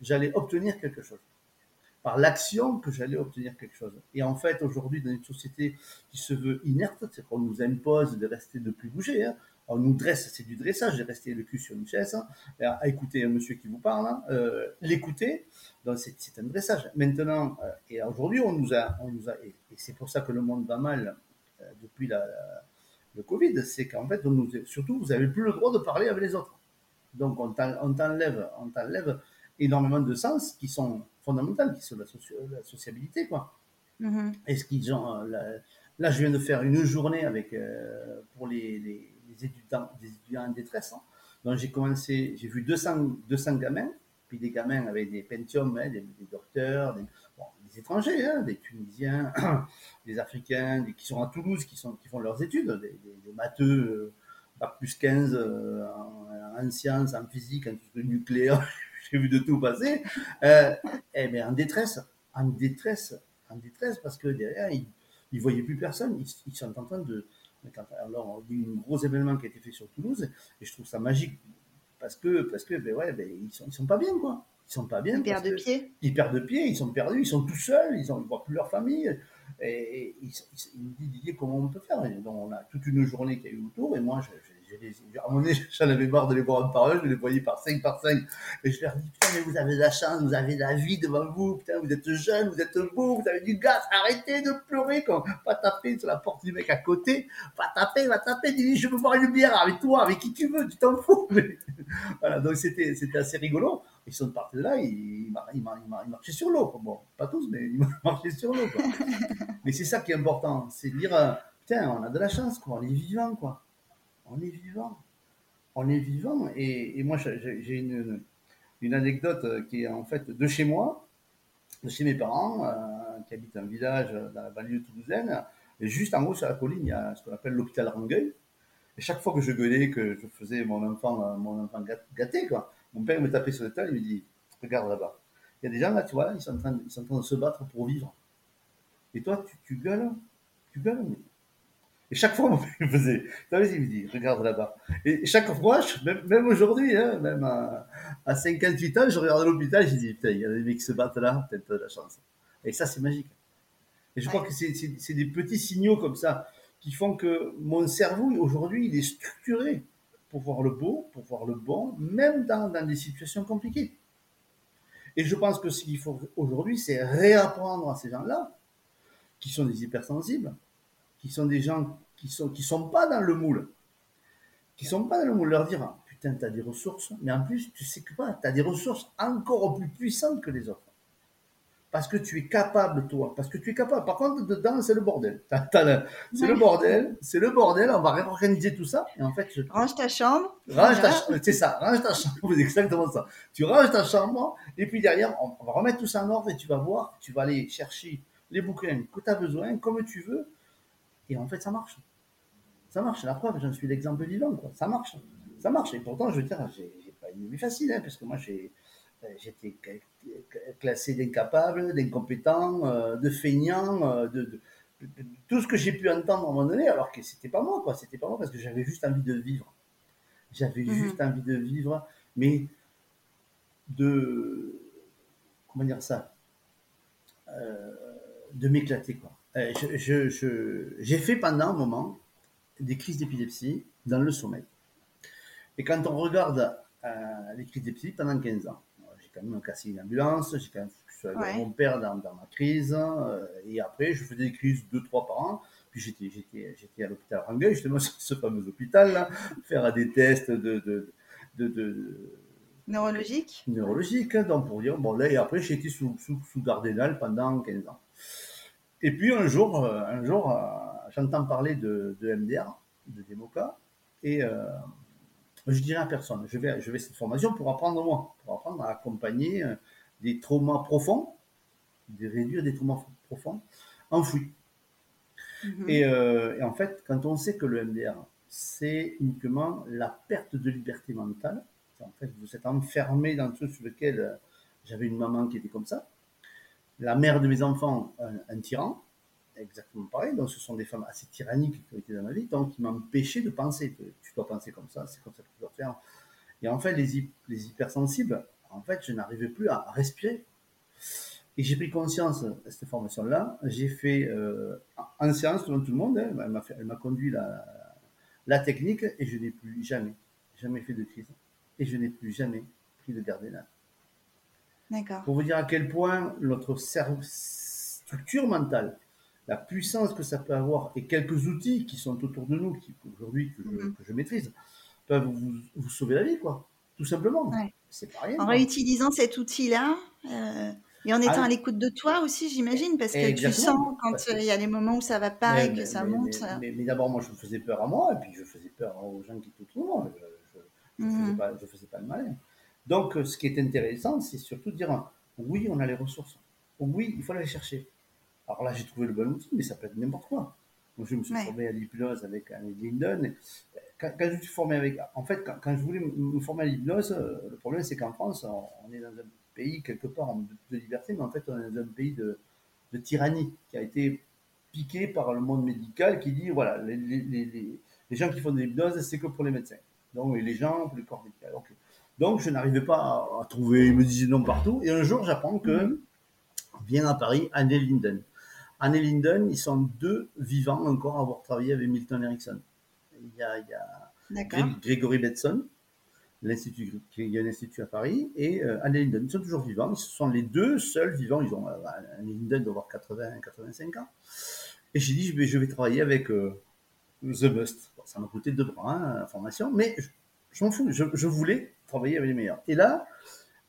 j'allais obtenir quelque chose. Par l'action que j'allais obtenir quelque chose. Et en fait, aujourd'hui, dans une société qui se veut inerte, c'est qu'on nous impose de rester, de plus bouger. Hein. On nous dresse, c'est du dressage, de rester le cul sur une chaise, hein, à écouter un monsieur qui vous parle, hein, euh, l'écouter. C'est, un dressage. Maintenant, euh, et aujourd'hui, on nous a, on nous a, et, c'est pour ça que le monde va mal euh, depuis la le Covid, c'est qu'en fait, surtout, vous n'avez plus le droit de parler avec les autres. Donc, on t'enlève énormément de sens qui sont fondamentaux, qui sont la, la sociabilité, quoi. Mm-hmm. Est-ce qu'ils ont, euh, là, je viens de faire une journée avec, euh, pour les, les, étudiants, des étudiants en détresse. Hein. Donc, j'ai commencé, j'ai vu 200, 200 gamins, puis des gamins avec des pentiums, hein, des, docteurs, des, des étrangers, hein, des Tunisiens, des Africains, des, qui sont à Toulouse, qui, sont, qui font leurs études, des, des matheux, euh, plus 15 en, sciences, en physique, en nucléaire, j'ai vu de tout passer, euh, eh bien, en détresse, en détresse, en détresse, parce que derrière, ils ne voyaient plus personne, ils, sont en train de... alors, on dit un gros événement qui a été fait sur Toulouse, et je trouve ça magique, parce que, parce que ben ouais, ben, ils sont, ils sont pas bien, quoi. Ils sont pas bien. Ils perdent de pied. Ils perdent de pied, ils sont perdus, ils sont tout seuls, ils ne voient plus leur famille. Et, ils, me disent, Didier, comment on peut faire? Donc, on a toute une journée qui a eu autour, et moi, je, à un moment donné, j'en avais marre de les voir un par un, je les voyais par cinq par cinq. Et je leur dis, putain, mais vous avez la chance, vous avez la vie devant vous, putain, vous êtes jeune, vous êtes beau, vous avez du gaz, arrêtez de pleurer, quand, pas taper sur la porte du mec à côté, pas taper, va taper, dis je veux boire une bière avec toi, avec qui tu veux, tu t'en fous. voilà, donc c'était, c'était assez rigolo. Ils sont partis de là, ils, ils, marchaient sur l'eau. Bon, pas tous, mais ils marchaient sur l'eau. mais c'est ça qui est important, c'est de dire, euh, putain, on a de la chance, quoi, on est vivant, quoi on est vivant. On est vivant. Et, moi, j'ai une, anecdote qui est en fait de chez moi, de chez mes parents, euh, qui habitent un village dans la banlieue toulousaine. Et juste en haut, sur la colline, il y a ce qu'on appelle l'hôpital Rangueil. Et chaque fois que je gueulais, que je faisais mon enfant, euh, mon enfant gâté, quoi, mon père me tapait sur le tas, il me dit Regarde là-bas. Il y a des gens là, tu vois, ils sont en train, de se battre pour vivre. Et toi, tu, tu gueules Tu gueules et chaque fois, il me faisait, il me dit, regarde là-bas. Et chaque fois, même, aujourd'hui, hein, même à, 58 ans, je regarde l'hôpital, je dis, putain, il y a des mecs qui se battent là, peut-être de la chance. Et ça, c'est magique. Et je crois que c'est des petits signaux comme ça qui font que mon cerveau, aujourd'hui, il est structuré pour voir le beau, pour voir le bon, même dans, dans des situations compliquées. Et je pense que ce qu'il faut aujourd'hui, c'est réapprendre à ces gens-là, qui sont des hypersensibles, qui sont des gens qui sont qui sont pas dans le moule, qui sont pas dans le moule, leur dire ah, putain tu as des ressources, mais en plus tu sais que pas, tu as des ressources encore plus puissantes que les autres. Parce que tu es capable, toi. Parce que tu es capable. Par contre, dedans, c'est le bordel. C'est le bordel. C'est le bordel. On va réorganiser tout ça. Et en fait, range ta chambre. Range ta chambre. C'est ça. Range ta chambre. C'est exactement ça. Tu ranges ta chambre. Et puis derrière, on va remettre tout ça en ordre et tu vas voir. Tu vas aller chercher les bouquins que tu as besoin, comme tu veux. Et en fait, ça marche. Ça marche. La preuve, j'en suis l'exemple vivant. Quoi. Ça marche. Ça marche. Et pourtant, je veux dire, j'ai pas une vie facile, hein, parce que moi, j'ai euh, j'étais classé d'incapable, d'incompétent, euh, de feignant, euh, de, tout ce que j'ai pu entendre à un moment donné, alors que c'était pas moi, quoi. C'était pas moi parce que j'avais juste envie de vivre. J'avais mhm. juste envie de vivre, mais de comment dire ça, de m'éclater, quoi. Euh, j'ai je, fait pendant un moment des crises d'épilepsie dans le sommeil. Et quand on regarde euh, les crises d'épilepsie pendant 15 ans, j'ai quand même cassé une ambulance, j'ai quand même avec mon père dans, ma crise, euh, et après je faisais des crises deux, trois par an. Puis j'étais, j'étais, j'étais à l'hôpital Rangueil, justement ce fameux hôpital là, faire des tests de, de, de, de neurologiques. Neurologiques, donc pour dire, bon là, et après j'ai été sous, sous, sous pendant 15 ans. Et puis un jour, euh, un jour euh, j'entends parler de, MDR, de Democa, et euh, je dirais à personne, je vais, je vais cette formation pour apprendre moi, pour apprendre à accompagner des traumas profonds, de réduire des traumas profonds enfouis. Mhm. Et, et, en fait, quand on sait que le MDR, c'est uniquement la perte de liberté mentale, en fait, vous êtes enfermé dans tout sur lequel j'avais une maman qui était comme ça, la mère de mes enfants, un, tyran, exactement pareil. Donc, ce sont des femmes assez tyranniques qui ont été dans ma vie, donc qui m'empêchaient de penser. Tu dois penser comme ça, c'est comme ça que tu dois faire. Et en fait, les, les hypersensibles, en fait, je n'arrivais plus à respirer. Et j'ai pris conscience de cette formation-là. J'ai fait euh, en séance devant tout le monde. Hein, elle m'a conduit la, technique et je n'ai plus jamais, jamais fait de crise. Et je n'ai plus jamais pris de Pour vous dire à quel point notre structure mentale la puissance que ça peut avoir et quelques outils qui sont autour de nous, qui aujourd'hui que, je- Mhm. que je maîtrise, peuvent vous, vous sauver la vie, quoi. Tout simplement. Ouais. C'est pas rien. En quoi. réutilisant cet outil-là euh, et en étant Ah. à l'écoute de toi aussi, j'imagine, parce que tu sens quand euh, il y a les moments où ça va pas Mais- et que mais- ça mais- monte. Mais, euh, mais- d'abord, moi, je me faisais peur à moi, et puis je faisais peur aux gens qui étaient autour de moi. Je, je, je Mhm. faisais pas, je faisais pas le malin. Donc, euh, ce qui est intéressant, c'est surtout de dire euh, oui, on a les ressources. Oui, il faut aller les chercher. Alors là, j'ai trouvé le bon outil, mais ça peut être n'importe quoi. Moi, je me suis Ouais. formé à l'hypnose avec Annie Linden. Quand, quand je me suis formé avec. En fait, quand, quand je voulais me me former à l'hypnose, euh, le problème, c'est qu'en France, on, on est dans un pays, quelque part, en- de, liberté, mais en fait, on est dans un pays de, de tyrannie qui a été piqué par le monde médical qui dit voilà, les, les, les, les- les gens qui font de l'hypnose, c'est que pour les médecins. Donc, et les gens pour le corps médical. Ok. Donc, je n'arrivais pas à, trouver, ils me disaient non partout. Et un jour, j'apprends que vient à Paris Anne Linden. Anne Linden, ils sont deux vivants encore à avoir travaillé avec Milton Erickson. Il y a, il y a Grégory Betson, l'institut, il y a un institut à Paris, et euh, Anne Linden. Ils sont toujours vivants. Ce sont les deux seuls vivants. Ils ont, euh, Anne Linden doit avoir 80, 85 ans. Et j'ai dit, je vais, je vais travailler avec euh, The Must. Bon, ça m'a coûté deux bras, hein, la formation, mais je, je m'en fous. Je, je voulais travailler avec les meilleurs. Et là,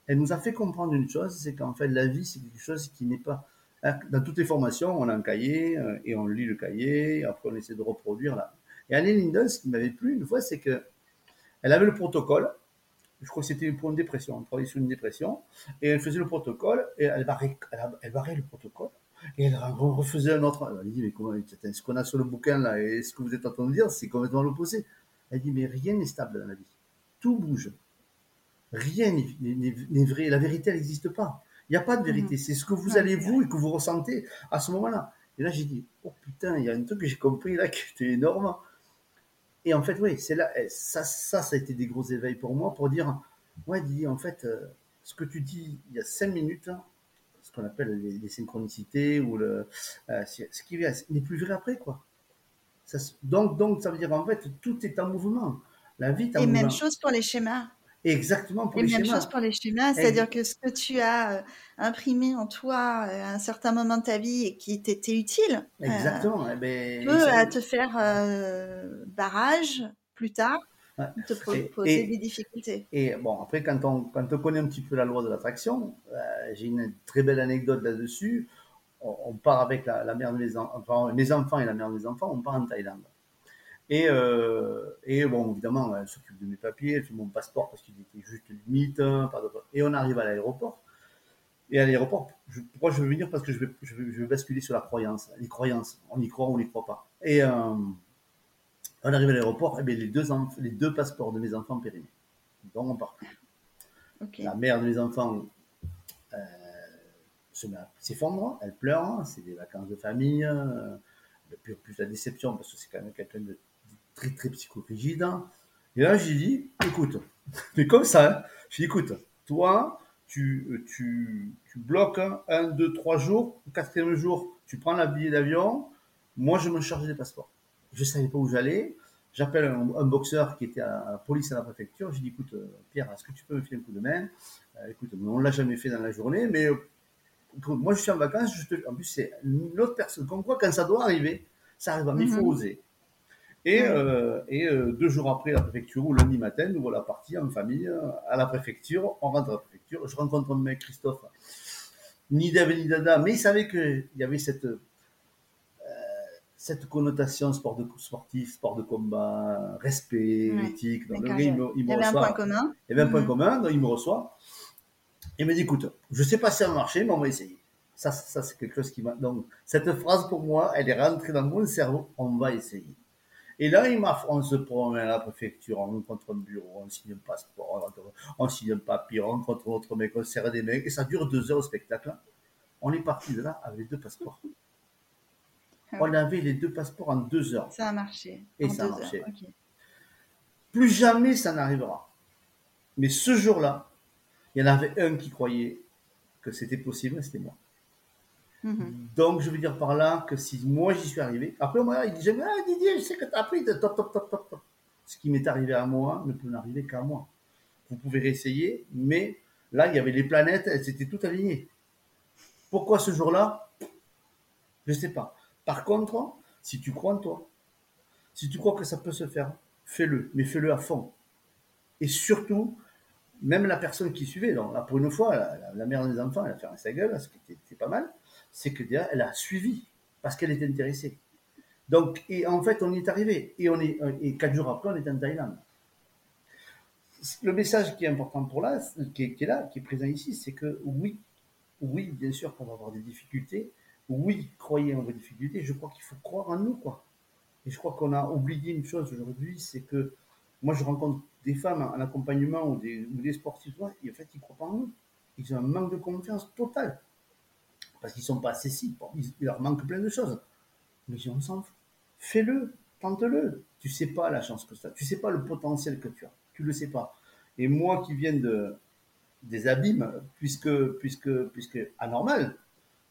elle nous a fait comprendre une chose, c'est qu'en fait, la vie, c'est quelque chose qui n'est pas... hein, Dans toutes les formations, on a un cahier, euh, et on lit le cahier, après on essaie de reproduire là. Et Anne Linden, ce qui m'avait plu une fois, c'est que elle avait le protocole, je crois que c'était pour une dépression, on travaillait sur une dépression, et elle faisait le protocole, et elle barrait, elle, barrait le protocole, et elle re- refaisait un autre. Elle dit, mais comment, ce qu'on a sur le bouquin là, et ce que vous êtes en train de dire, c'est complètement l'opposé. Elle dit, mais rien n'est stable dans la vie. Tout bouge. Rien n'est- vrai. La vérité, elle n'existe pas. Il n'y a pas de vérité. C'est ce que vous allez, vous, et que vous ressentez à ce moment-là. Et là, j'ai dit, oh putain, il y a un truc que j'ai compris là qui était énorme. Et en fait, oui, c'est là, eh, ça, ça, ça a été des gros éveils pour moi pour dire, ouais, Didier, en fait, euh, ce que tu dis il y a cinq minutes, hein, ce qu'on appelle les, les synchronicités ou le, euh, ce qui vient, n'est plus vrai après, quoi. Ça donc, donc, ça veut dire en fait, tout est en mouvement. La vie est en Et mouvement. même chose pour les schémas. Exactement pour Et les même schémas. chose pour les schémas, c'est-à-dire que ce que tu as euh, imprimé en toi euh, à un certain moment de ta vie et qui t'était utile, euh, eh ben, peut ça- te faire euh, barrage plus tard, Ouais. te poser et- des difficultés. Et bon, après, quand on, quand on connaît un petit peu la loi de l'attraction, euh, j'ai une très belle anecdote là-dessus. On, on part avec la, la mère de mes enfin, mes enfants et la mère de mes enfants, on part en Thaïlande. Et, euh, et bon, évidemment, elle s'occupe de mes papiers, elle fait mon passeport parce qu'il était juste limite. hein, pas de- Et on arrive à l'aéroport. Et à l'aéroport, je- pourquoi je veux venir? Parce que je vais, je, vais, je vais basculer sur la croyance, les croyances. On y croit ou on n'y croit pas. Et euh, on arrive à l'aéroport, et bien les, deux les deux passeports de mes enfants périmés. Donc on part. Ok. La mère de mes enfants euh, se met à- s'effondre, elle pleure, c'est des vacances de famille, euh, en plus la déception parce que c'est quand même quelqu'un de très très psychorigide. Et là j'ai dit, écoute, mais comme ça, hein, j'ai dit, écoute, toi, tu, tu, tu bloques un, deux, trois jours, au quatrième jour, tu prends la billet d'avion, moi je me charge des passeports. Je savais pas où j'allais, J'appelle un, un boxeur qui était à la police à la préfecture. Je dis écoute, euh, Pierre, est-ce que tu peux me filer un coup de main? Euh, Écoute, on l'a jamais fait dans la journée, mais euh, moi je suis en vacances. Je te... En plus, c'est une autre personne. Comme quoi, quand ça doit arriver, ça arrive. Mais il faut oser. Et, euh, et euh, deux jours après la préfecture, ou lundi matin, nous voilà partis en famille à la préfecture. On rentre à la préfecture. Je rencontre un mec, Christophe, ni David ni Dada, mais il savait qu'il y avait cette, euh, cette connotation sport de, sportif, sport de combat, respect, Ouais. éthique. Donc, le D'accord, gars, il me, il Il me y avait un point commun. Il y avait un point Mhm. commun, donc il me reçoit. Il me dit, écoute, je sais pas si ça va marcher, mais on va essayer. Ça, ça c'est quelque chose qui m'a. Donc, cette phrase pour moi, elle est rentrée dans mon cerveau. On va essayer. Et là, il m'a, on se promène à la préfecture, on rencontre un bureau, on signe un passeport, on signe un papier, on rencontre notre mec, on serre des mecs, et ça dure deux heures au spectacle. On est parti de là avec les deux passeports. Ah On avait les deux passeports en deux heures. Ça a marché. Et en ça a marché. heures. Plus jamais ça n'arrivera. Mais ce jour-là, il y en avait un qui croyait que c'était possible, c'était moi. Mhm. Donc, je veux dire par là que si moi j'y suis arrivé, après moi, il dit ah Didier, je sais que tu as appris top, top, top, top. Ce qui m'est arrivé à moi ne peut n'arriver qu'à moi. Vous pouvez réessayer, mais là, il y avait les planètes, elles étaient toutes alignées. Pourquoi ce jour-là? Je ne sais pas. Par contre, si tu crois en toi, si tu crois que ça peut se faire, fais-le, mais fais-le à fond. Et surtout, même la personne qui suivait, là, pour une fois, la, mère des enfants, elle a fermé sa gueule, ce qui était, pas mal, c'est que déjà, elle a suivi, parce qu'elle était intéressée. Donc, et en fait, on y est arrivé. Et, on est, et quatre jours après, on est en Thaïlande. Le message qui est important pour là, qui est, là, qui est présent ici, c'est que oui, oui, bien sûr qu'on va avoir des difficultés. Oui, croyez en vos difficultés. Je crois qu'il faut croire en nous. Et je crois qu'on a oublié une chose aujourd'hui, c'est que moi, je rencontre des femmes en accompagnement ou des, ou des sportifs, et en fait, ils ne croient pas en eux. Ils ont un manque de confiance total. Parce qu'ils ne sont pas accessibles. il leur manque plein de choses. Mais on s'en fout. Fais-le, tente-le. Tu ne sais pas la chance que tu as. Tu ne sais pas le potentiel que tu as. Tu ne le sais pas. Et moi qui viens de, des abîmes, puisque, puisque, puisque anormal,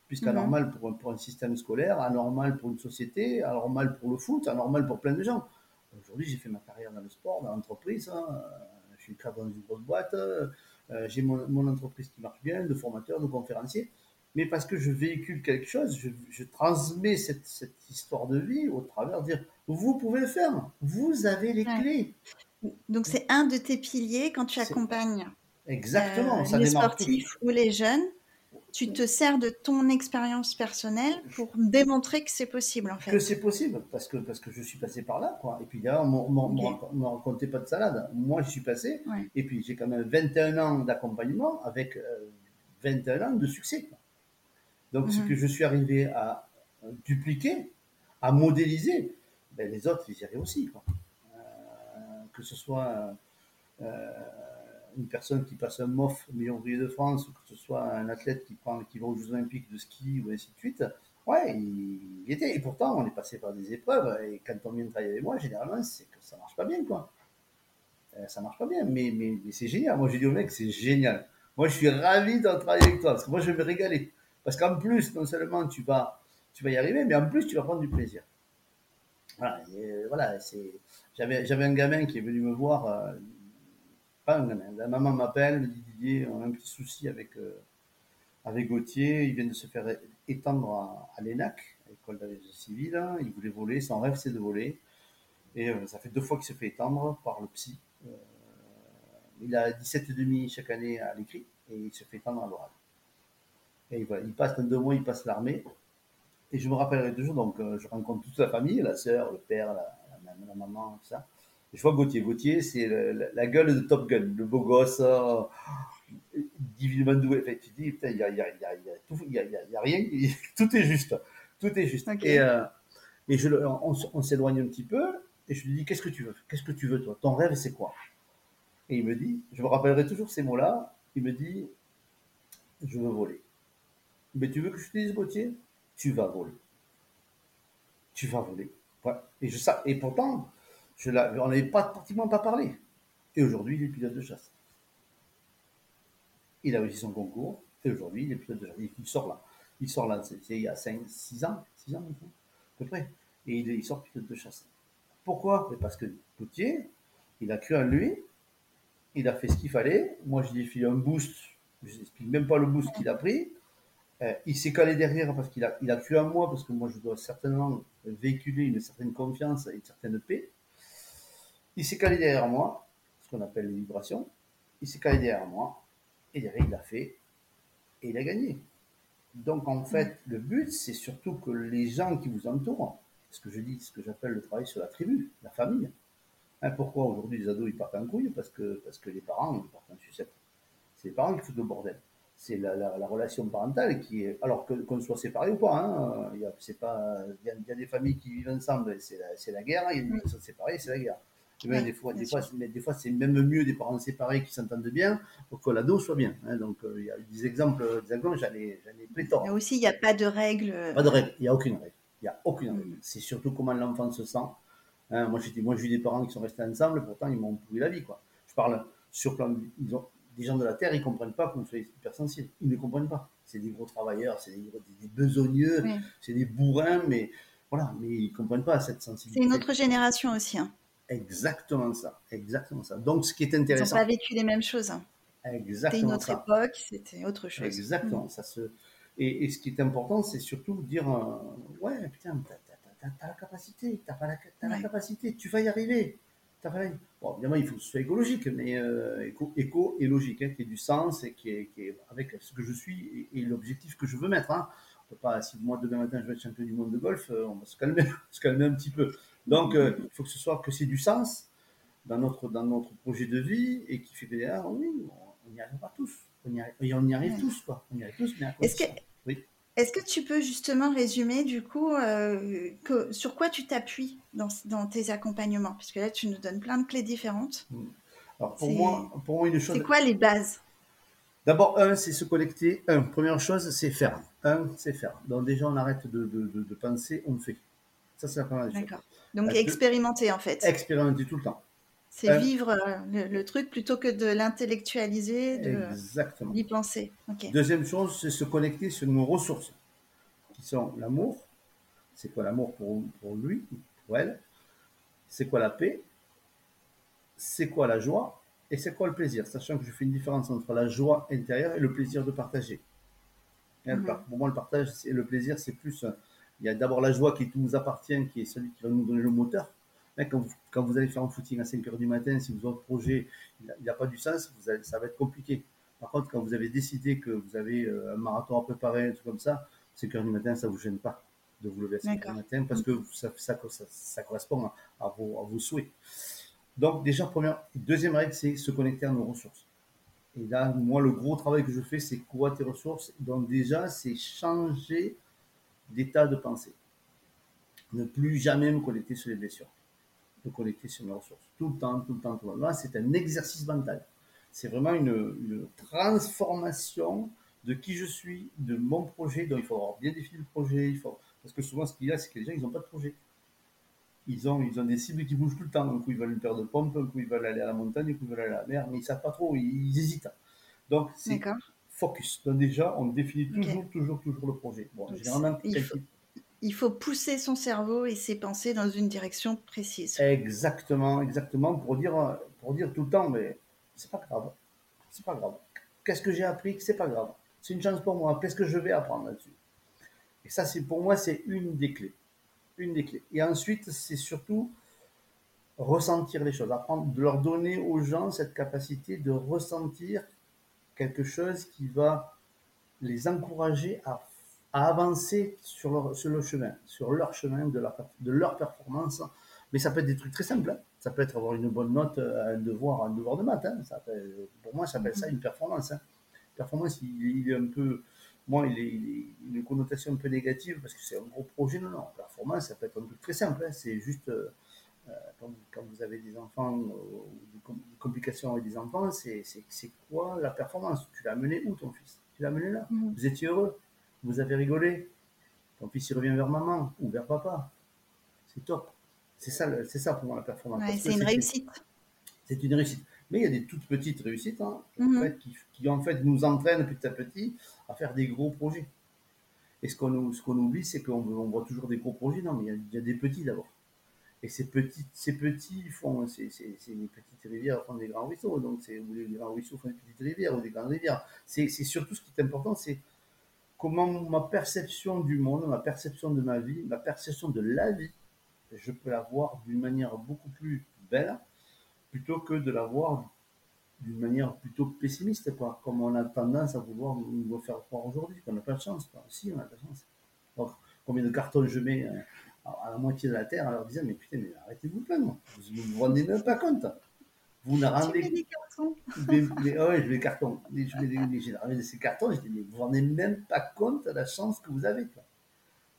puisqu'anormal mhm. pour, pour un système scolaire, anormal pour une société, anormal pour le foot, anormal pour plein de gens. Aujourd'hui, j'ai fait ma carrière dans le sport, dans l'entreprise. Hein. Je suis cadre dans une grosse boîte. Euh, j'ai mon, mon, entreprise qui marche bien, de formateur, de conférencier. Mais parce que je véhicule quelque chose, je, transmets cette, cette, histoire de vie au travers de dire vous pouvez le faire, vous avez les clés. Donc, c'est un de tes piliers quand tu accompagnes Exactement, euh, les sportifs ou les jeunes tu te sers de ton expérience personnelle pour démontrer que c'est possible en fait. Que c'est possible parce que parce que je suis passé par là quoi. Et puis d'ailleurs, on ne racontait pas de salade. Moi, je suis passé et puis j'ai quand même 21 ans d'accompagnement avec 21 euh, ans de succès. Donc ce mhm. que je suis arrivé à dupliquer, à modéliser, ben, les autres ils y arrivent aussi quoi. Euh, que ce soit euh, une personne qui passe un MOF meilleur ouvrier de France, ou que ce soit un athlète qui, prend, qui va aux Jeux Olympiques de ski, ou ainsi de suite, ouais, il, était. Et pourtant, on est passé par des épreuves, et quand on vient travailler avec moi, généralement, c'est que ça marche pas bien, quoi. Euh, ça marche pas bien, mais, mais, mais c'est génial. Moi, j'ai dit au mec, c'est génial. Moi, je suis ravi de travailler avec toi, parce que moi, je vais me régaler. Parce qu'en plus, non seulement tu vas, tu vas y arriver, mais en plus, tu vas prendre du plaisir. Voilà, euh, c'est... J'avais, j'avais un gamin qui est venu me voir, euh, pas un gamin. La maman m'appelle, me dit Didier, on a un petit souci avec, euh, avec Gauthier. Il vient de se faire étendre à, à l'ENAC, l'école d'aviation civile. Il voulait voler, son rêve c'est de voler. Et ça fait deux fois qu'il se fait étendre par le psy. Il a 17,5 chaque année à l'écrit et il se fait étendre à l'oral. Et voilà, il passe dans deux mois, il passe l'armée. Et je me rappellerai toujours, donc je rencontre toute la famille, la sœur, le père, la, la maman, tout ça je vois Gauthier. Gauthier, c'est la, gueule de Top Gun, le beau gosse, euh, divinement doué. tu dis, putain, il n'y a, y a, y a, y a, y a, rien, tout est juste. Tout est juste. Et, euh, et je, on, on s'éloigne un petit peu, et je lui dis, qu'est-ce que tu veux? Qu'est-ce que tu veux, toi? Ton rêve, c'est quoi? Et il me dit, je me rappellerai toujours ces mots-là, il me dit, je veux voler. Mais tu veux que je te dise, Gauthier? Tu vas voler. Tu vas voler. Et, je, ça, et pourtant, on n'avait pas, pratiquement pas parlé. Et aujourd'hui, il est pilote de chasse. Il a réussi son concours, et aujourd'hui, il est pilote de chasse. Il sort là. Il sort là, c'est il y a 5, 6 ans, 6 ans, à peu près. Et il, sort pilote de chasse. Pourquoi? Parce que Gauthier, il a cru en lui, il a fait ce qu'il fallait. Moi, je lui ai filé un boost, je n'explique même pas le boost qu'il a pris. Euh, il s'est calé derrière parce qu'il a, il a moi, parce que moi, je dois certainement véhiculer une certaine confiance et une certaine paix. Il s'est calé derrière moi, ce qu'on appelle les vibrations. Il s'est calé derrière moi, et derrière, il l'a fait, et il a gagné. Donc, en fait, le but, c'est surtout que les gens qui vous entourent, ce que je dis, ce que j'appelle le travail sur la tribu, la famille. Hein, pourquoi aujourd'hui les ados ils partent en couille? Parce que, parce que les parents ils partent en sucette. C'est les parents qui foutent le bordel. C'est la, la, relation parentale qui est. Alors qu'on soit séparés ou pas, hein, il, y a, pas, il, y a, des familles qui vivent ensemble, c'est la, la, guerre, il y a des personnes séparées, c'est la guerre des fois, des fois, des fois, c'est même mieux des parents séparés qui s'entendent bien pour que l'ado soit bien. Hein. Donc, euh, il y a des exemples, des exemples, j'en ai, j'en ai pléthore. Mais aussi, il n'y a pas de règles. Pas de règles. Il n'y a aucune règle. Il n'y a aucune règle. Mm. C'est surtout comment l'enfant se sent. Hein, moi, j'ai, moi, j'ai des parents qui sont restés ensemble, pourtant, ils m'ont pourri la vie, quoi. Je parle sur plan, des gens de la terre, ils comprennent pas qu'on soit hypersensible. Ils ne comprennent pas. C'est des gros travailleurs, c'est des, des, besogneux, c'est des bourrins, mais voilà, mais ils comprennent pas cette sensibilité. C'est une autre génération aussi. Hein. Exactement ça, exactement ça. Donc, ce qui est intéressant. Ils n'ont pas vécu les mêmes choses. Exactement. C'était une autre époque, c'était autre chose. Exactement. Mm. Ça se, Et, ce qui est important, c'est surtout dire Ouais, putain, t'as la capacité, t'as pas la, as la capacité, tu vas y arriver. Bon, évidemment, il faut que ce soit écologique, mais éco, éco, et logique, hein, qui ait du sens et qui est, qui est, avec ce que je suis et, l'objectif que je veux mettre. Hein. On peut pas, si moi demain matin je vais être champion du monde de golf, on va se calmer, se calmer un petit peu. Donc, il faut que ce soit que c'est du sens dans notre, dans notre projet de vie et qui fait que derrière, oui, on n'y arrive pas tous. On y arrive, on y arrive tous, quoi. On y arrive tous, mais à Est-ce que, oui. Est-ce que tu peux justement résumer du coup euh, que, sur quoi tu t'appuies dans, dans, tes accompagnements? Puisque là, tu nous donnes plein de clés différentes. Hmm. Alors pour moi, pour moi, une chose. C'est quoi les bases? D'abord, un, c'est se connecter. Un, première chose, c'est faire. Un, c'est faire. Donc déjà, on arrête de, de, de, penser, on fait. Ça, c'est la première chose. D'accord. Donc expérimenter en fait. Expérimenter tout le temps. C'est euh, vivre euh, le, truc plutôt que de l'intellectualiser, d'y penser. Deuxième chose, c'est se connecter sur nos ressources, qui sont l'amour. C'est quoi l'amour pour, pour lui, pour elle? C'est quoi la paix? C'est quoi la joie? Et c'est quoi le plaisir? Sachant que je fais une différence entre la joie intérieure et le plaisir de partager. Mhm. Pour moi, le partage et le plaisir, c'est plus. Il y a d'abord la joie qui nous appartient, qui est celui qui va nous donner le moteur quand vous, allez faire un footing à 5 h du matin, si votre projet n'a pas du sens, vous ça va être compliqué. Par contre, quand vous avez décidé que vous avez euh, un marathon à préparer, un truc comme ça, 5 h du matin, ça ne vous gêne pas de vous lever à 5 h du matin parce que ça, ça, correspond à, vos, à, vos, souhaits. Donc, déjà, première, deuxième règle, c'est se connecter à nos ressources. Et là, moi, le gros travail que je fais, c'est quoi tes ressources? Donc, déjà, c'est changer d'état de pensée. Ne plus jamais me connecter sur les blessures de collecter sur mes ressources. Tout le temps, tout le temps, tout le temps. Là, c'est un exercice mental. C'est vraiment une, transformation de qui je suis, de mon projet. Donc, il faut avoir bien défini le projet. Il faut... Parce que souvent, ce qu'il y a, c'est que les gens, ils n'ont pas de projet. Ils ont, ils ont des cibles qui bougent tout le temps. Un coup, ils veulent une paire de pompes, un coup, ils veulent aller à la montagne, un coup, ils veulent aller à la mer, mais ils ne savent pas trop, ils, hésitent. Donc, c'est focus. Donc, déjà, on définit toujours, toujours, toujours le projet. Bon, généralement, il faut pousser son cerveau et ses pensées dans une direction précise. Exactement, exactement, pour dire, pour dire tout le temps, mais c'est pas grave, c'est pas grave. Qu'est-ce que j'ai appris C'est pas grave. C'est une chance pour moi. Qu'est-ce que je vais apprendre là-dessus? Et ça, c'est pour moi, c'est une des clés, une des clés. Et ensuite, c'est surtout ressentir les choses, apprendre de leur donner aux gens cette capacité de ressentir quelque chose qui va les encourager à à avancer sur leur, sur le chemin, sur leur chemin de leur, de leur performance. Mais ça peut être des trucs très simples. Hein. Ça peut être avoir une bonne note à un devoir, un devoir de maths. Hein. Ça pour moi, ça s'appelle ça une performance. Hein. Performance, il, est un peu, moi, il est, une connotation un peu négative parce que c'est un gros projet. Non, non, performance, ça peut être un truc très simple. C'est juste euh, euh, quand, vous avez des enfants euh, ou des complications avec des enfants, c'est quoi la performance? Tu l'as mené où ton fils? Tu l'as mené là? Mm-hmm. Vous étiez heureux? Vous avez rigolé. Ton fils il revient vers maman ou vers papa. C'est top. C'est ça, c'est ça pour moi la performance. c'est une réussite. C'est une réussite. Mais il y a des toutes petites réussites hein, mhm. qui, en fait nous entraînent petit à petit à faire des gros projets. Et ce qu'on ce qu'on oublie, c'est qu'on voit toujours des gros projets. Non, mais il y a, des petits d'abord. Et ces petits, ces petits font, c'est les petites rivières font des grands ruisseaux. Donc, c'est les grands ruisseaux font des petites rivières ou des grandes rivières. C'est surtout ce qui est important, c'est comment ma perception du monde, ma perception de ma vie, ma perception de la vie, je peux la voir d'une manière beaucoup plus belle, plutôt que de la voir d'une manière plutôt pessimiste, quoi, comme on a tendance à vouloir nous faire croire aujourd'hui, qu'on n'a pas de chance. Si, on a de la chance. combien de cartons je mets euh, à la moitié de la Terre en leur disant, mais putain, mais arrêtez-vous plaindre, vous ne vous rendez même pas compte. Vous ne rendez... des cartons. Mais, mais oh je vais des cartons. J'ai ramené ces cartons, je dis, mais vous ne vous rendez même pas compte de la chance que vous avez.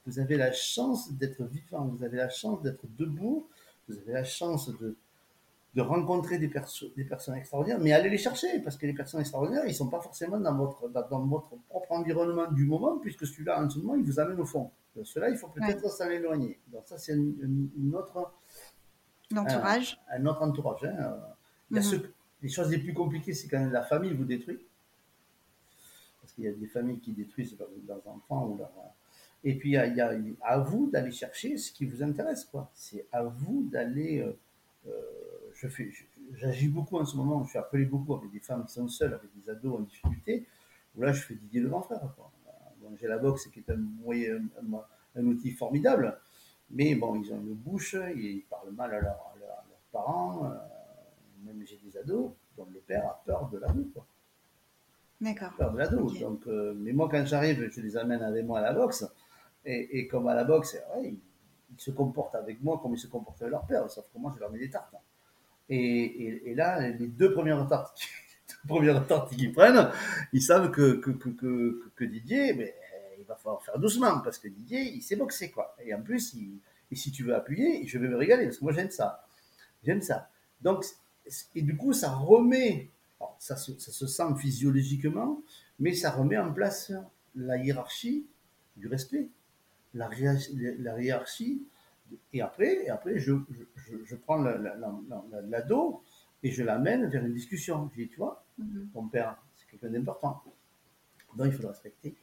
Vous avez la chance d'être vivant, vous avez la chance d'être debout, vous avez la chance de, de rencontrer des, des personnes extraordinaires, mais allez les chercher, parce que les personnes extraordinaires, ils ne sont pas forcément dans votre, dans, votre propre environnement du moment, puisque celui-là, en ce moment, il vous amène au fond. Cela, il faut peut-être s'en éloigner. Donc ça, c'est une, autre... Entourage. Un, autre entourage. Hein. Mhm. les choses les plus compliquées, c'est quand la famille vous détruit. Parce qu'il y a des familles qui détruisent leurs, enfants. Ou Et puis, il y, a, à vous d'aller chercher ce qui vous intéresse. quoi. C'est à vous d'aller... Euh, euh, je fais, j'agis beaucoup en ce moment. Je suis appelé beaucoup avec des femmes qui sont seules, avec des ados en difficulté. Où là, je fais Didier le grand frère. Quoi. j'ai la boxe qui est un, moyen, un, outil formidable, mais bon, ils ont une bouche, ils parlent mal à, leurs parents, euh, même j'ai des ados dont le père a peur de l'ado, quoi. D'accord. Peur de l'ado. Donc, euh, mais moi, quand j'arrive, je les amène avec moi à la boxe, et, comme à la boxe, ils, se comportent avec moi comme ils se comportent avec leur père, sauf que moi, je leur mets des tartes. Et, et, là, les deux premières tartes première tente qu'ils prennent, ils savent que, que, que, que, Didier, mais, il va falloir faire doucement parce que Didier, il sait boxer, quoi. Et en plus, et si tu veux appuyer, je vais me régaler parce que moi, j'aime ça. J'aime ça. Donc, et du coup, ça remet, ça, ça, se sent physiologiquement, mais ça remet en place la hiérarchie du respect, la, la hiérarchie. Et après, et après je, je, je prends l'ado et je l'amène vers une discussion. Je dis, tu vois, Mhm. Ton père, c'est quelqu'un d'important. Donc il faut le respecter.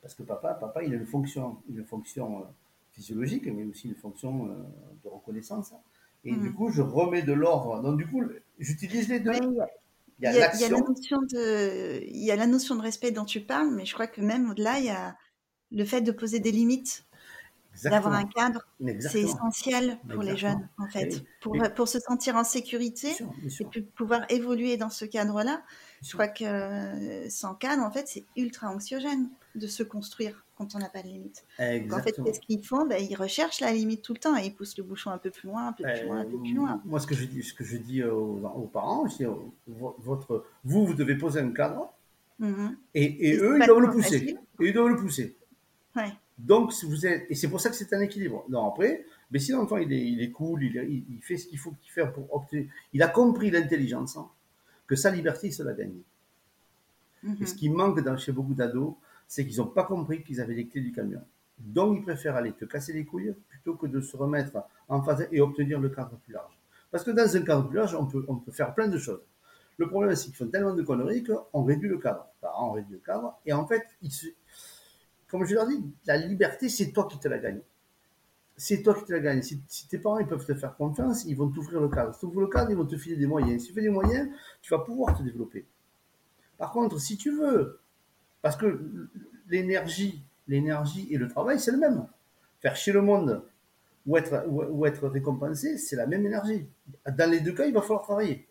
Parce que papa, papa, il a une fonction, une fonction euh, physiologique, mais aussi une fonction euh, de reconnaissance. Et du mhm. coup, je remets de l'ordre. Donc du coup, j'utilise les deux. il y a, la notion de, il y a la notion de respect dont tu parles, mais je crois que même au-delà, il y a le fait de poser des limites d'avoir un cadre, c'est essentiel pour les jeunes, en fait, pour, pour se sentir en sécurité et puis pouvoir évoluer dans ce cadre-là. Je crois que euh, sans cadre, en fait, c'est ultra anxiogène de se construire quand on n'a pas de limite. en fait, qu'est-ce qu'ils font? Ben, Ils recherchent la limite tout le temps et ils poussent le bouchon un peu plus loin, un peu plus loin, un peu plus loin. Moi, ce que je dis, ce que je dis aux, parents, je dis, votre, vous, vous devez poser un cadre mm-hmm. et, et eux, ils doivent le pousser. Et ils doivent le pousser. Ouais. Donc, vous êtes, et c'est pour ça que c'est un équilibre. Non, après, mais si l'enfant il est, il est cool, il, il, fait ce qu'il faut qu'il fasse pour obtenir, il a compris l'intelligence, hein, que sa liberté, il se l'a gagnée. Mm-hmm. Et ce qui manque dans, chez beaucoup d'ados, c'est qu'ils n'ont pas compris qu'ils avaient les clés du camion. Donc, ils préfèrent aller te casser les couilles plutôt que de se remettre en face et obtenir le cadre plus large. Parce que dans un cadre plus large, on peut, on peut faire plein de choses. Le problème, c'est qu'ils font tellement de conneries qu'on réduit le cadre. on réduit le cadre, et en fait, comme je leur dis, la liberté, c'est toi qui te la gagnes. C'est toi qui te la gagnes. Si, tes parents ils peuvent te faire confiance, ils vont t'ouvrir le cadre. Si tu ouvres le cadre, ils vont te filer des moyens. Si tu fais des moyens, tu vas pouvoir te développer. Par contre, si tu veux, parce que l'énergie, l'énergie et le travail, c'est le même. Faire chier le monde ou être, récompensé, c'est la même énergie. Dans les deux cas, il va falloir travailler.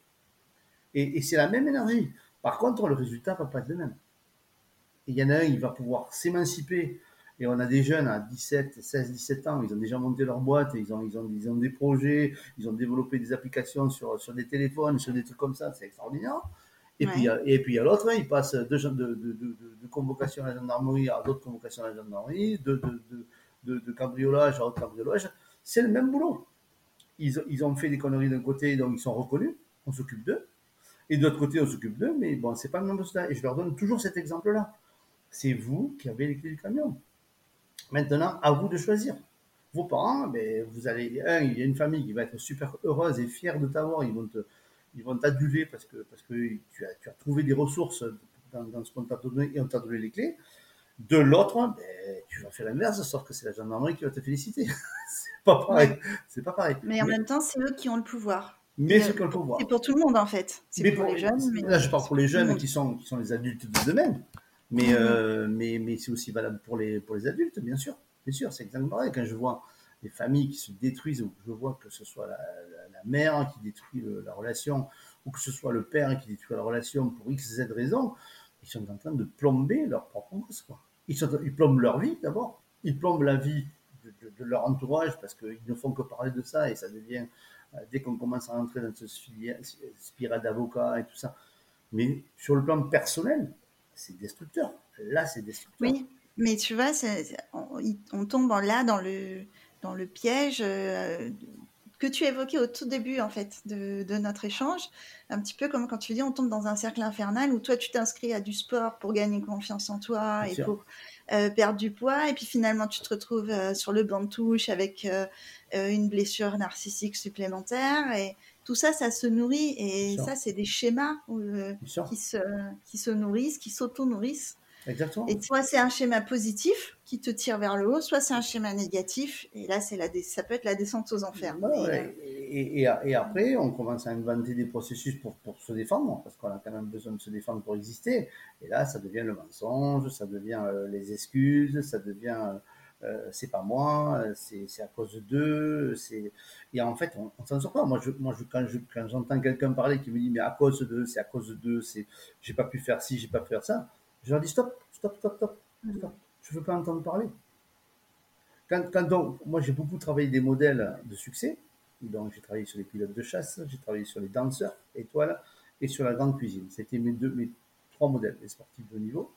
Et, c'est la même énergie. Par contre, le résultat ne va pas être le même il y en a un, il va pouvoir s'émanciper. Et on a des jeunes à 17, 16, 17 ans, ils ont déjà monté leur boîte, ils ont, des projets, ils ont développé des applications sur des téléphones, sur des trucs comme ça, c'est extraordinaire. Et, puis, et puis il y a l'autre, il passe de, de, de, de, convocation à la gendarmerie à d'autres convocations à la gendarmerie, de, de, cambriolage à autre cambriolage. C'est le même boulot. Ils, ils ont fait des conneries d'un côté, donc ils sont reconnus, on s'occupe d'eux. Et de l'autre côté, on s'occupe d'eux, mais bon, c'est pas le même cela. Et je leur donne toujours cet exemple-là c'est vous qui avez les clés du camion. Maintenant, à vous de choisir. Vos parents, ben, vous allez, un, il y a une famille qui va être super heureuse et fière de t'avoir. Ils vont te, ils vont t'aduler parce que, parce que tu as, tu as trouvé des ressources dans, ce qu'on t'a donné et on t'a donné les clés. De l'autre, ben, tu vas faire l'inverse, sauf que c'est la gendarmerie qui va te féliciter. c'est pas pareil. C'est pas pareil. Mais en même temps, c'est eux qui ont le pouvoir. Mais c'est le pouvoir. C'est pour tout le monde en fait. C'est pour, les jeunes. Mais... Là, je parle pour les jeunes qui sont, qui sont les adultes de demain. Mais, mhm. euh, mais, mais c'est aussi valable pour les, pour les adultes, bien sûr. Bien sûr, c'est exactement pareil. Quand je vois des familles qui se détruisent, ou je vois que ce soit la, mère qui détruit la relation, ou que ce soit le père qui détruit la relation pour X, Z raisons, ils sont en train de plomber leur propre gosse. Ils, sont, ils plombent leur vie d'abord, ils plombent la vie de, de, leur entourage parce qu'ils ne font que parler de ça et ça devient, euh, dès qu'on commence à rentrer dans ce spirale d'avocat et tout ça. Mais sur le plan personnel, c'est destructeur. Là, c'est destructeur. Oui, mais tu vois, on, tombe là dans le, dans le piège euh, que tu évoquais au tout début en fait de, notre échange, un petit peu comme quand tu dis on tombe dans un cercle infernal où toi tu t'inscris à du sport pour gagner confiance en toi et pour euh, perdre du poids. Et puis finalement tu te retrouves euh, sur le banc de touche avec une blessure narcissique supplémentaire. Et tout ça, ça se nourrit. Et ça, c'est des schémas qui, se, qui se nourrissent, qui s'auto-nourrissent. Exactement. Et soit c'est un schéma positif qui te tire vers le haut, soit c'est un schéma négatif. Et là, c'est la ça peut être la descente aux enfers. et, et, après, on commence à inventer des processus pour, pour se défendre, parce qu'on a quand même besoin de se défendre pour exister. Et là, ça devient le mensonge, ça devient euh, les excuses, ça devient euh, c'est pas moi, c'est à cause d'eux. Et en fait, on, ne s'en sort pas. Moi, je, moi je, quand j'entends quelqu'un parler qui me dit, mais à cause d'eux, c'est à cause d'eux, j'ai pas pu faire ci, j'ai pas pu faire ça je leur dis stop, stop, stop, stop, stop. Je ne veux pas entendre parler. Quand, quand moi, j'ai beaucoup travaillé des modèles de succès. Donc, j'ai travaillé sur les pilotes de chasse, j'ai travaillé sur les danseurs, étoiles, et sur la grande cuisine. C'était mes, deux, mes trois modèles, les sportifs de haut niveau.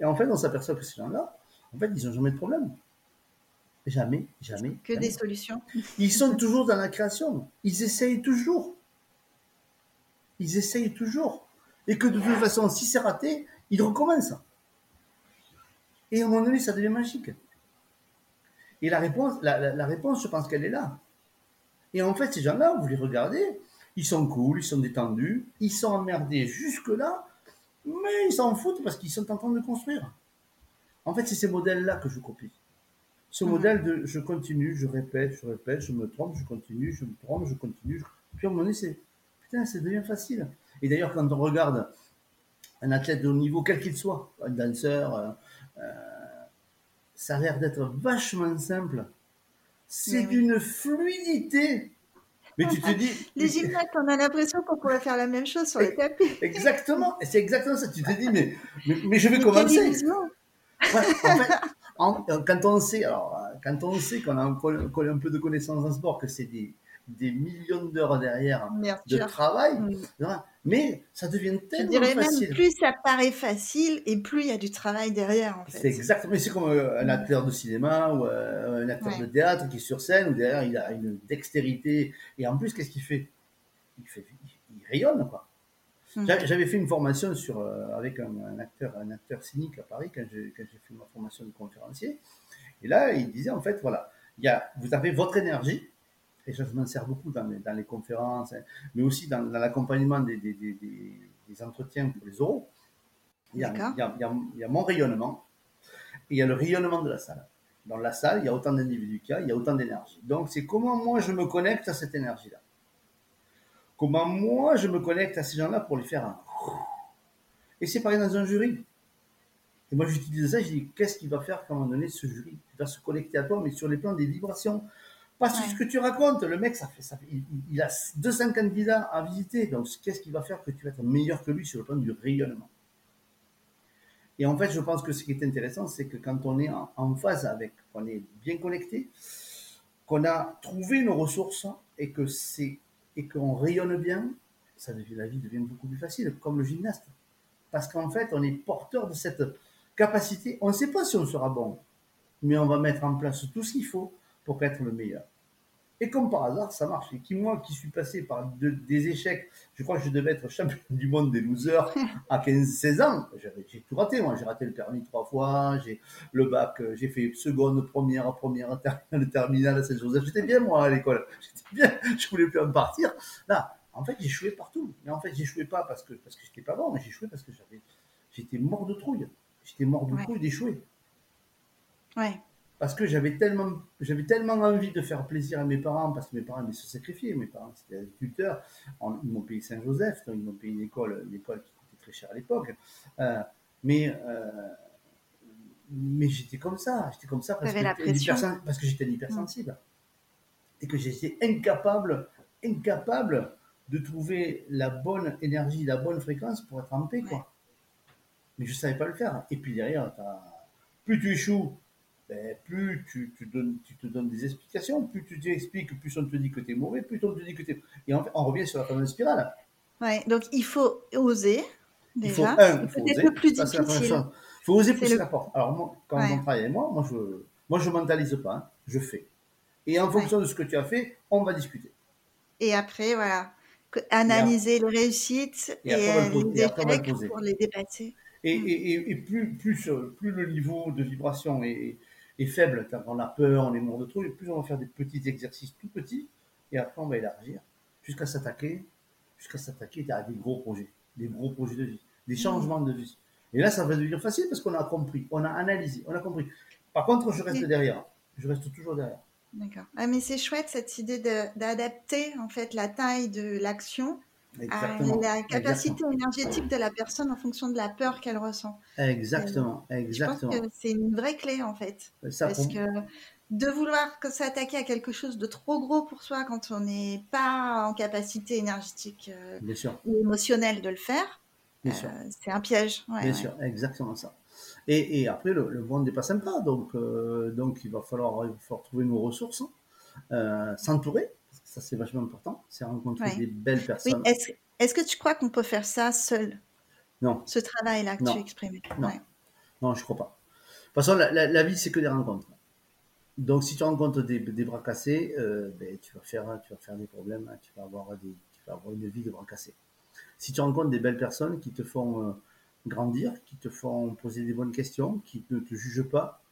Et en fait, on s'aperçoit que ces gens-là, en fait, ils n'ont jamais de problème. Jamais, jamais. Que des solutions. Ils sont toujours dans la création. Ils essayent toujours. Ils essayent toujours. Et que de toute façon, si c'est raté, il recommence. Et à un moment donné, ça devient magique. Et la réponse, la, réponse, je pense qu'elle est là. Et en fait, ces gens-là, vous les regardez, ils sont cool, ils sont détendus, ils sont emmerdés jusque-là, mais ils s'en foutent parce qu'ils sont en train de construire. En fait, c'est ces modèles-là que je copie. Ce mhm. modèle de je continue, je répète, je répète, je me trompe, je continue, je me trompe, je continue. Puis à un moment donné, c'est putain, ça devient facile. Et d'ailleurs, quand on regarde un athlète de haut niveau, quel qu'il soit, un danseur, euh, euh, ça a l'air d'être vachement simple. C'est d'une fluidité. Mais tu te dis. Les gymnastes, on a l'impression qu'on pourrait faire la même chose sur les tapis. Exactement. C'est exactement ça. Tu te dis, mais, mais, je vais commencer. en fait, quand on sait, alors, quand on sait qu'on a un, un peu de connaissances en sport, que c'est des, des millions d'heures derrière de travail. Mais ça devient tellement Je dirais Même plus ça paraît facile et plus il y a du travail derrière. En fait. C'est exactement. C'est comme euh, un acteur de cinéma ou euh, un acteur de théâtre qui est sur scène où derrière il a une dextérité. Et en plus, qu'est-ce qu'il fait? Il, fait il rayonne quoi. Hum. J'avais fait une formation sur, euh, avec un, acteur, un acteur cynique à Paris quand j'ai fait ma formation de conférencier. Et là, il disait en fait, voilà, il y a, vous avez votre énergie, et ça, je m'en sers beaucoup dans les, dans les conférences, hein, mais aussi dans, l'accompagnement des, des, des, des, entretiens pour les oraux. Il y, a, il, y a, il y, a, mon rayonnement et il y a le rayonnement de la salle. Dans la salle, il y a autant d'individus qu'il y a, il y a autant d'énergie. Donc, c'est comment moi je me connecte à cette énergie-là. Comment moi je me connecte à ces gens-là pour les faire un... Et c'est pareil dans un jury. Et moi, j'utilise ça, je dis, qu'est-ce qui va faire un moment donné, ce jury va se connecter à toi, mais sur les plans des vibrations. Parce que ce que tu racontes, le mec, ça fait, ça il, a 200 candidats à visiter. Donc, qu'est-ce qui va faire que tu vas être meilleur que lui sur le plan du rayonnement? Et en fait, je pense que ce qui est intéressant, c'est que quand on est en, phase avec, qu'on est bien connecté, qu'on a trouvé nos ressources et que c'est et qu'on rayonne bien, ça devient, la vie devient beaucoup plus facile, comme le gymnaste. Parce qu'en fait, on est porteur de cette capacité. On ne sait pas si on sera bon, mais on va mettre en place tout ce qu'il faut pour être le meilleur. Et comme par hasard, ça marche. Et qui, moi, qui suis passé par des échecs, je crois que je devais être champion du monde des losers à 15-16 ans. J'ai tout raté, moi. J'ai raté le permis trois fois, j'ai le bac, euh, j'ai fait seconde, première, première, le terminal à Saint-Joseph. J'étais bien, moi, à l'école. J'étais bien, je voulais plus en partir. Là, en fait, j'ai joué partout. Mais en fait, joué pas parce que, parce que j'étais pas bon, mais j'ai joué parce que j'avais, j'étais mort de trouille. J'étais mort de trouille d'échouer. Ouais parce que j'avais tellement, j'avais tellement envie de faire plaisir à mes parents, parce que mes parents ils se sacrifiaient, mes parents c'était agriculteurs, ils m'ont payé Saint-Joseph, ils m'ont payé une école, une école qui coûtait très cher à l'époque, euh, mais, euh, mais j'étais comme ça, j'étais comme ça parce que, parce que j'étais hypersensible, et que j'étais incapable, incapable de trouver la bonne énergie, la bonne fréquence pour être en paix, quoi. Mais je savais pas le faire. Et puis derrière, plus tu échoues, ben, plus tu, tu, donnes, tu te donnes des explications, plus tu t'expliques, plus on te dit que tu es mauvais, plus on te dit que tu es... Et en fait, on revient sur la fameuse spirale. Ouais, donc il faut oser. Déjà. Il faut, un, il faut oser. Le plus difficile. Il faut oser pousser la porte. Alors, moi, quand on travaille avec moi, moi, je moi, je mentalise pas, hein, je fais. Et en fonction de ce que tu as fait, on va discuter. Et après, voilà, analyser les réussites et, les échecs pour les dépasser. Et, et, et, plus, plus, plus le niveau de vibration est, est faible, quand on a peur, on est mort de trop, et plus on va faire des petits exercices tout petits, et après on va élargir, jusqu'à s'attaquer, jusqu'à s'attaquer à des gros projets, des gros projets de vie, des changements de vie. Et là, ça va devenir facile parce qu'on a compris, on a analysé, on a compris. Par contre, je reste derrière. Je reste toujours derrière. D'accord. Ah, mais c'est chouette cette idée d'adapter en fait la taille de l'action à la capacité énergétique de la personne en fonction de la peur qu'elle ressent. Exactement, exactement. Je pense que c'est une vraie clé en fait. parce que de vouloir s'attaquer à quelque chose de trop gros pour soi quand on n'est pas en capacité énergétique euh, ou émotionnelle de le faire, euh, c'est un piège. Bien sûr, exactement ça. Et, après, le, monde n'est pas sympa, donc, euh, donc il, va falloir, il trouver nos ressources, hein. s'entourer, ça c'est vachement important, c'est rencontrer des belles personnes. Est-ce que tu crois qu'on peut faire ça seul? Non. Ce travail-là que tu exprimais Non. non, je crois pas. De toute façon, la, vie, c'est que des rencontres. Donc, si tu rencontres des, bras cassés, euh, ben, tu, vas faire, tu vas faire des problèmes, hein. tu vas, avoir des, tu vas avoir une vie de bras cassés. Si tu rencontres des belles personnes qui te font euh, grandir, qui te font poser des bonnes questions, qui ne te jugent pas,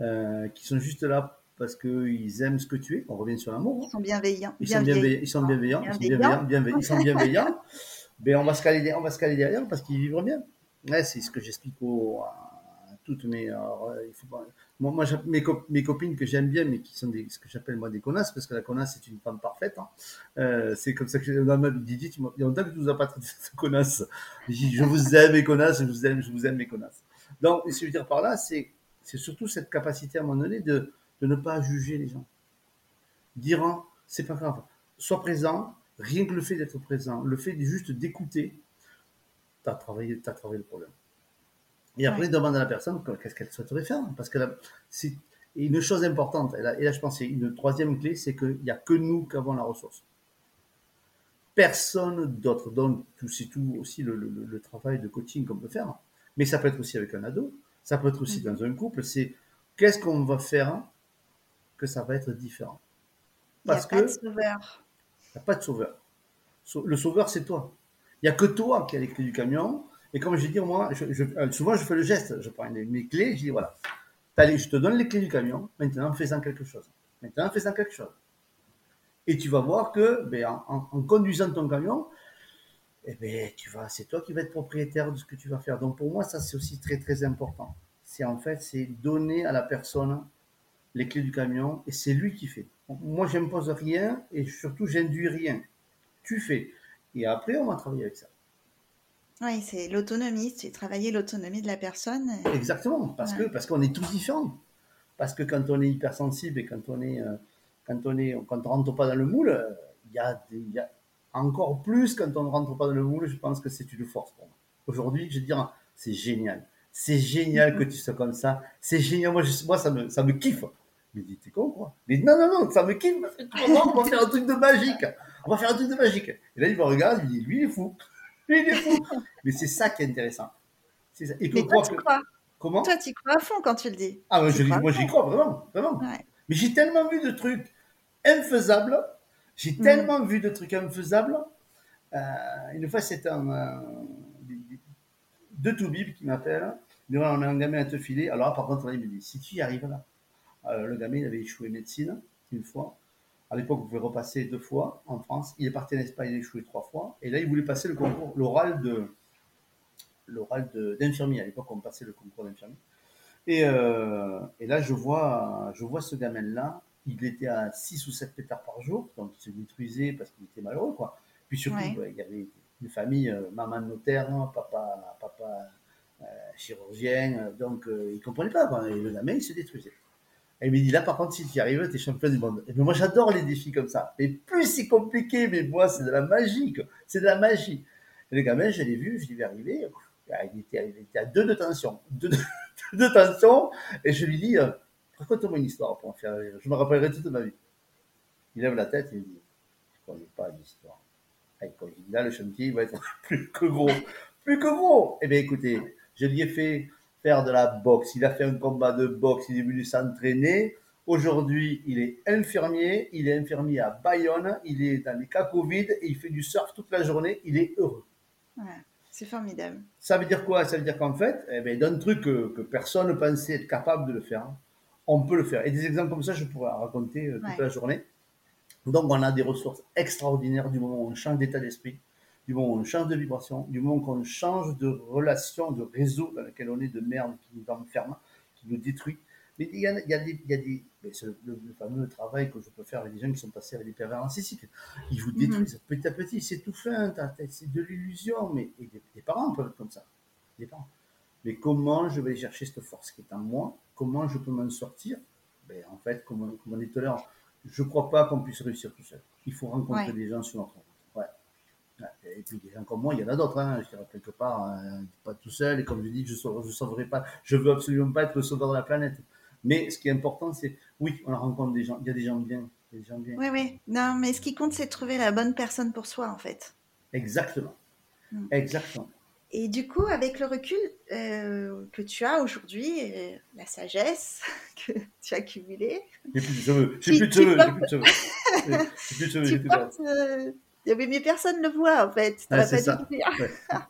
euh, qui sont juste là parce qu'ils aiment ce que tu es. On revient sur l'amour. Ils sont bienveillants. Ils, sont, bienveillants. Ils sont bienveillants. Ils sont bienveillants. Ils sont bienveillants. Ben, on va se caler, on va se caler derrière parce qu'ils vivent bien. Ouais, c'est ce que j'explique à toutes mes. il faut moi, moi mes, mes, copines que j'aime bien, mais qui sont des, ce que j'appelle moi des connasses, parce que la connasse c'est une femme parfaite. Hein. Euh, c'est comme ça que dans ma il y a longtemps que tu nous as pas traité de connasse. Je, je vous aime mes connasses, je vous aime, je vous aime mes connasses. Donc, ce que je veux dire par là, c'est c'est surtout cette capacité à un moment donné de de ne pas juger les gens. Dire, hein, c'est pas grave, sois présent, rien que le fait d'être présent, le fait juste d'écouter, tu as travaillé, as travaillé le problème. Et après, demande à la personne qu'est-ce qu'elle souhaiterait faire. Parce que c'est une chose importante, et là, je pense c'est une troisième clé, c'est qu'il n'y a que nous qui avons la ressource. Personne d'autre. Donc, c'est tout aussi le, travail de coaching qu'on peut faire. Mais ça peut être aussi avec un ado, ça peut être aussi mm. dans un couple. C'est qu'est-ce qu'on va faire ça va être différent. Parce il n'y a pas de sauveur. Il n'y a pas de sauveur. Le sauveur, c'est toi. Il n'y a que toi qui as les clés du camion. Et comme je dis, moi, euh, souvent, je fais le geste. Je prends mes clés, je dis, voilà, allez, je te donne les clés du camion. Maintenant, fais-en quelque chose. Maintenant, fais-en quelque chose. Et tu vas voir que, ben, en, conduisant ton camion, eh ben, tu vas, c'est toi qui vas être propriétaire de ce que tu vas faire. Donc, pour moi, ça, c'est aussi très, très important. C'est en fait, c'est donner à la personne les clés du camion et c'est lui qui fait. Moi, j'impose rien et surtout, j'induis rien. Tu fais. Et après, on va travailler avec ça. Oui, c'est l'autonomie, c'est travailler l'autonomie de la personne. Exactement, parce que parce qu'on est tous différents. Parce que quand on est hypersensible et quand on est euh, quand on est quand on rentre pas dans le moule, il y, a y a encore plus quand on ne rentre pas dans le moule. Je pense que c'est une force pour moi. Aujourd'hui, je veux dire, c'est génial. C'est génial que tu sois comme ça. C'est génial. Moi, moi ça, me, ça me kiffe. Mais dis, t'es con, quoi. Mais non, non, non, ça me kiffe parce que on va faire un truc de magique. On va faire un truc de magique. Et là, il me regarde, il dit, lui, il est fou. Lui, il est fou. Mais c'est ça qui est intéressant. C'est ça. Et Mais toi, tu crois. Comment Toi, tu crois à fond quand tu le dis. Ah, moi, j'y crois, vraiment, vraiment. Mais j'ai tellement vu de trucs infaisables. J'ai mm. tellement vu de trucs infaisables. Euh, une fois, c'était un, euh, deux toubibs qui m'appellent. on a un gamin à te filer. Alors, par contre, il me dit, si tu y arrives là, euh, le gamin, il avait échoué médecine une fois. À l'époque, vous pouvez repasser deux fois en France. Il est parti en Espagne, il a échoué trois fois. Et là, il voulait passer le concours, l'oral de, l'oral d'infirmier. À l'époque, on passait le concours d'infirmier. Et, euh, et, là, je vois, je vois ce gamin-là. Il était à 6 ou 7 pétards par jour, donc il se détruisait parce qu'il était malheureux, quoi. Puis surtout, bah, il y avait une famille, euh, maman notaire, papa, papa chirurgien, donc il ne comprenait pas, quoi. Et le gamin, il se détruisait. Elle me dit là, par contre, si tu y arrives, tu es champion du monde. Et moi, j'adore les défis comme ça. Mais plus c'est compliqué, mais moi, c'est de la magie. C'est de la magie. Et le gamin, je l'ai vu, je l'ai vu arriver. Il était, il était, à deux de tension. Deux, de tension. Et je lui dis, euh, raconte-moi une histoire pour en faire rire. Je me rappellerai toute ma vie. Il lève la tête et il dit, je ne connais pas l'histoire. Là, le chantier va être plus que gros. Plus que gros. Eh bien, écoutez, je lui ai fait faire de la boxe. Il a fait un combat de boxe, il est venu s'entraîner. Aujourd'hui, il est infirmier, il est infirmier à Bayonne, il est dans les cas Covid et il fait du surf toute la journée, il est heureux. c'est formidable. Ça veut dire quoi? Ça veut dire qu'en fait, eh ben, d'un truc que, personne ne pensait être capable de le faire, on peut le faire. Et des exemples comme ça, je pourrais raconter euh, toute la journée. Donc, on a des ressources extraordinaires du moment où on change d'état d'esprit, du moment où on change de vibration, du moment qu'on change de relation, de réseau dans lequel on est, de merde qui nous enferme, qui nous détruit. Mais il y a, il y a des, il y a des c'est le, le, fameux travail que je peux faire avec des gens qui sont passés avec des pervers narcissiques. Ils vous détruisent mm-hmm. petit à petit, c'est tout fin, c'est de l'illusion, mais et des, des, parents peuvent être comme ça. Des parents. Mais comment je vais chercher cette force qui est en moi? Comment je peux m'en sortir? Ben, En fait, comme, comme on dit tout à l'heure, je ne crois pas qu'on puisse réussir tout seul. Il faut rencontrer ouais. des gens sur notre route. Et puis des gens comme moi, il y en a d'autres. Hein. Je dirais quelque part, hein, pas tout seul. Et comme je dis, je ne sauverai pas. Je veux absolument pas être le sauveur de la planète. Mais ce qui est important, c'est oui, on rencontre des gens. Il y a des gens bien. Des gens bien. Oui, oui. Non, mais ce qui compte, c'est de trouver la bonne personne pour soi, en fait. Exactement. Mm. Exactement. Et du coup, avec le recul euh, que tu as aujourd'hui, euh, la sagesse que tu as accumulée. J'ai plus de cheveux. J'ai plus de cheveux. J'ai plus de cheveux. J'ai plus de cheveux. Tu portes, euh, mais personne ne le voit en fait. Ah, c'est ça. Ouais.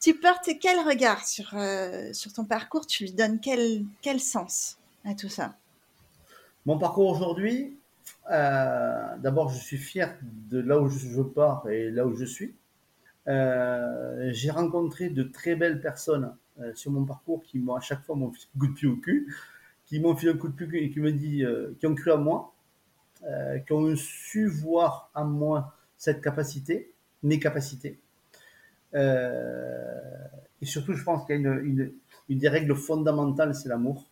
tu portes quel regard sur, euh, sur ton parcours? Tu lui donnes quel, quel sens à tout ça? Mon parcours aujourd'hui, euh, d'abord, je suis fier de là où je pars et là où je suis. Euh, j'ai rencontré de très belles personnes sur mon parcours qui m'ont à chaque fois mon coup de pied au cul, qui m'ont fait un coup de pied et qui me dit, qui ont cru à moi, qui ont su voir en moi cette capacité, mes capacités. et surtout, je pense qu'il y a une, des règles fondamentales, c'est l'amour.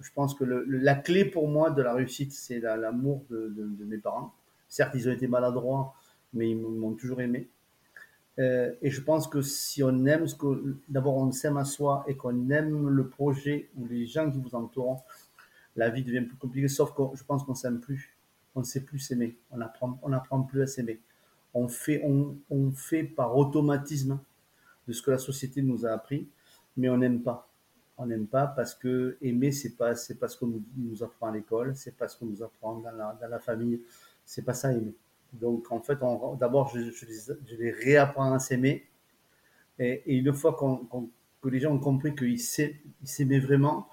Je pense que la clé pour moi de la réussite, c'est l'amour de mes parents. Certes, ils ont été maladroits, mais ils m'ont toujours aimé. Euh, et je pense que si on aime ce que, d'abord on s'aime à soi et qu'on aime le projet ou les gens qui vous entourent, la vie devient plus compliquée. Sauf que je pense qu'on s'aime plus, on ne sait plus s'aimer, on apprend, on apprend plus à s'aimer. On fait, on, fait par automatisme de ce que la société nous a appris, mais on n'aime pas. On n'aime pas parce que aimer c'est pas c'est pas ce qu'on nous, apprend à l'école, c'est pas ce qu'on nous apprend dans la, dans la famille, c'est pas ça aimer. Donc, en fait, d'abord, je, je, je, les réapprends à s'aimer. Et, une fois qu'on, qu que les gens ont compris qu'ils s'aimaient vraiment,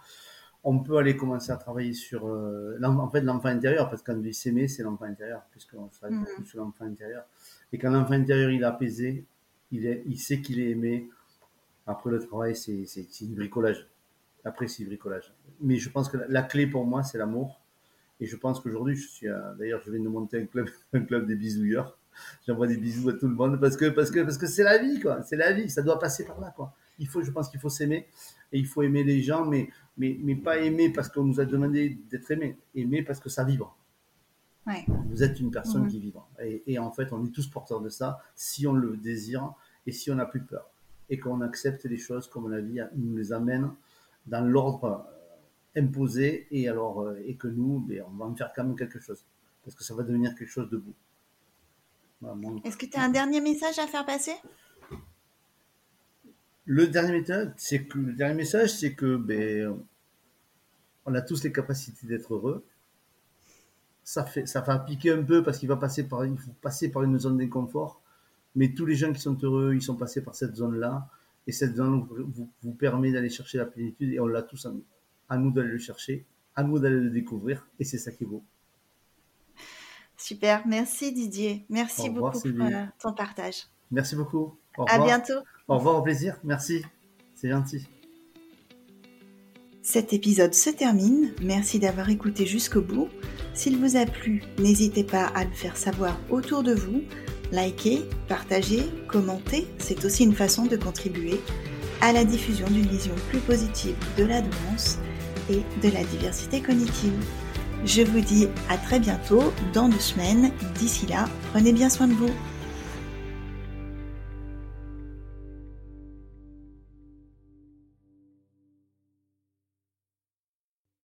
on peut aller commencer à travailler sur euh, en fait l'enfant intérieur, parce que quand on dit s'aimer, c'est l'enfant intérieur, puisqu'on travaille mmh. sur l'enfant intérieur. Et quand l'enfant intérieur il est apaisé, il, est, il sait qu'il est aimé. Après le travail, c'est du bricolage. Après, c'est du bricolage. Mais je pense que la, la clé pour moi, c'est l'amour et je pense qu'aujourd'hui, je suis, d'ailleurs, je viens de monter un club, un club des bisouilleurs. J'envoie des bisous à tout le monde parce que, parce que, parce que c'est la vie, quoi. C'est la vie. Ça doit passer par là, quoi. Il faut, je pense qu'il faut s'aimer et il faut aimer les gens, mais, mais, mais pas aimer parce qu'on nous a demandé d'être aimé. Aimer parce que ça vibre. Ouais. Vous êtes une personne mmh. qui vibre. Et, et, en fait, on est tous porteurs de ça si on le désire et si on n'a plus peur. Et qu'on accepte les choses comme la vie nous les amène dans l'ordre imposé et alors euh, et que nous ben, on va en faire quand même quelque chose parce que ça va devenir quelque chose de beau. Voilà, Est-ce que tu as un dernier message à faire passer? Le dernier message, c'est que le dernier message, c'est que ben, on a tous les capacités d'être heureux. Ça fait ça va piquer un peu parce qu'il va passer par il faut passer par une zone d'inconfort, mais tous les gens qui sont heureux, ils sont passés par cette zone-là et cette zone vous, vous, permet d'aller chercher la plénitude et on l'a tous en nous à nous d'aller le chercher, à nous d'aller le découvrir, et c'est ça qui est beau. Super, merci Didier. Merci revoir, beaucoup pour euh, ton partage. Merci beaucoup. Au revoir. À bientôt. Au revoir, au plaisir. Merci. C'est gentil. Cet épisode se termine. Merci d'avoir écouté jusqu'au bout. S'il vous a plu, n'hésitez pas à le faire savoir autour de vous. Likez, partagez, commentez, c'est aussi une façon de contribuer à la diffusion d'une vision plus positive de la douance et de la diversité cognitive. Je vous dis à très bientôt dans deux semaines. D'ici là, prenez bien soin de vous.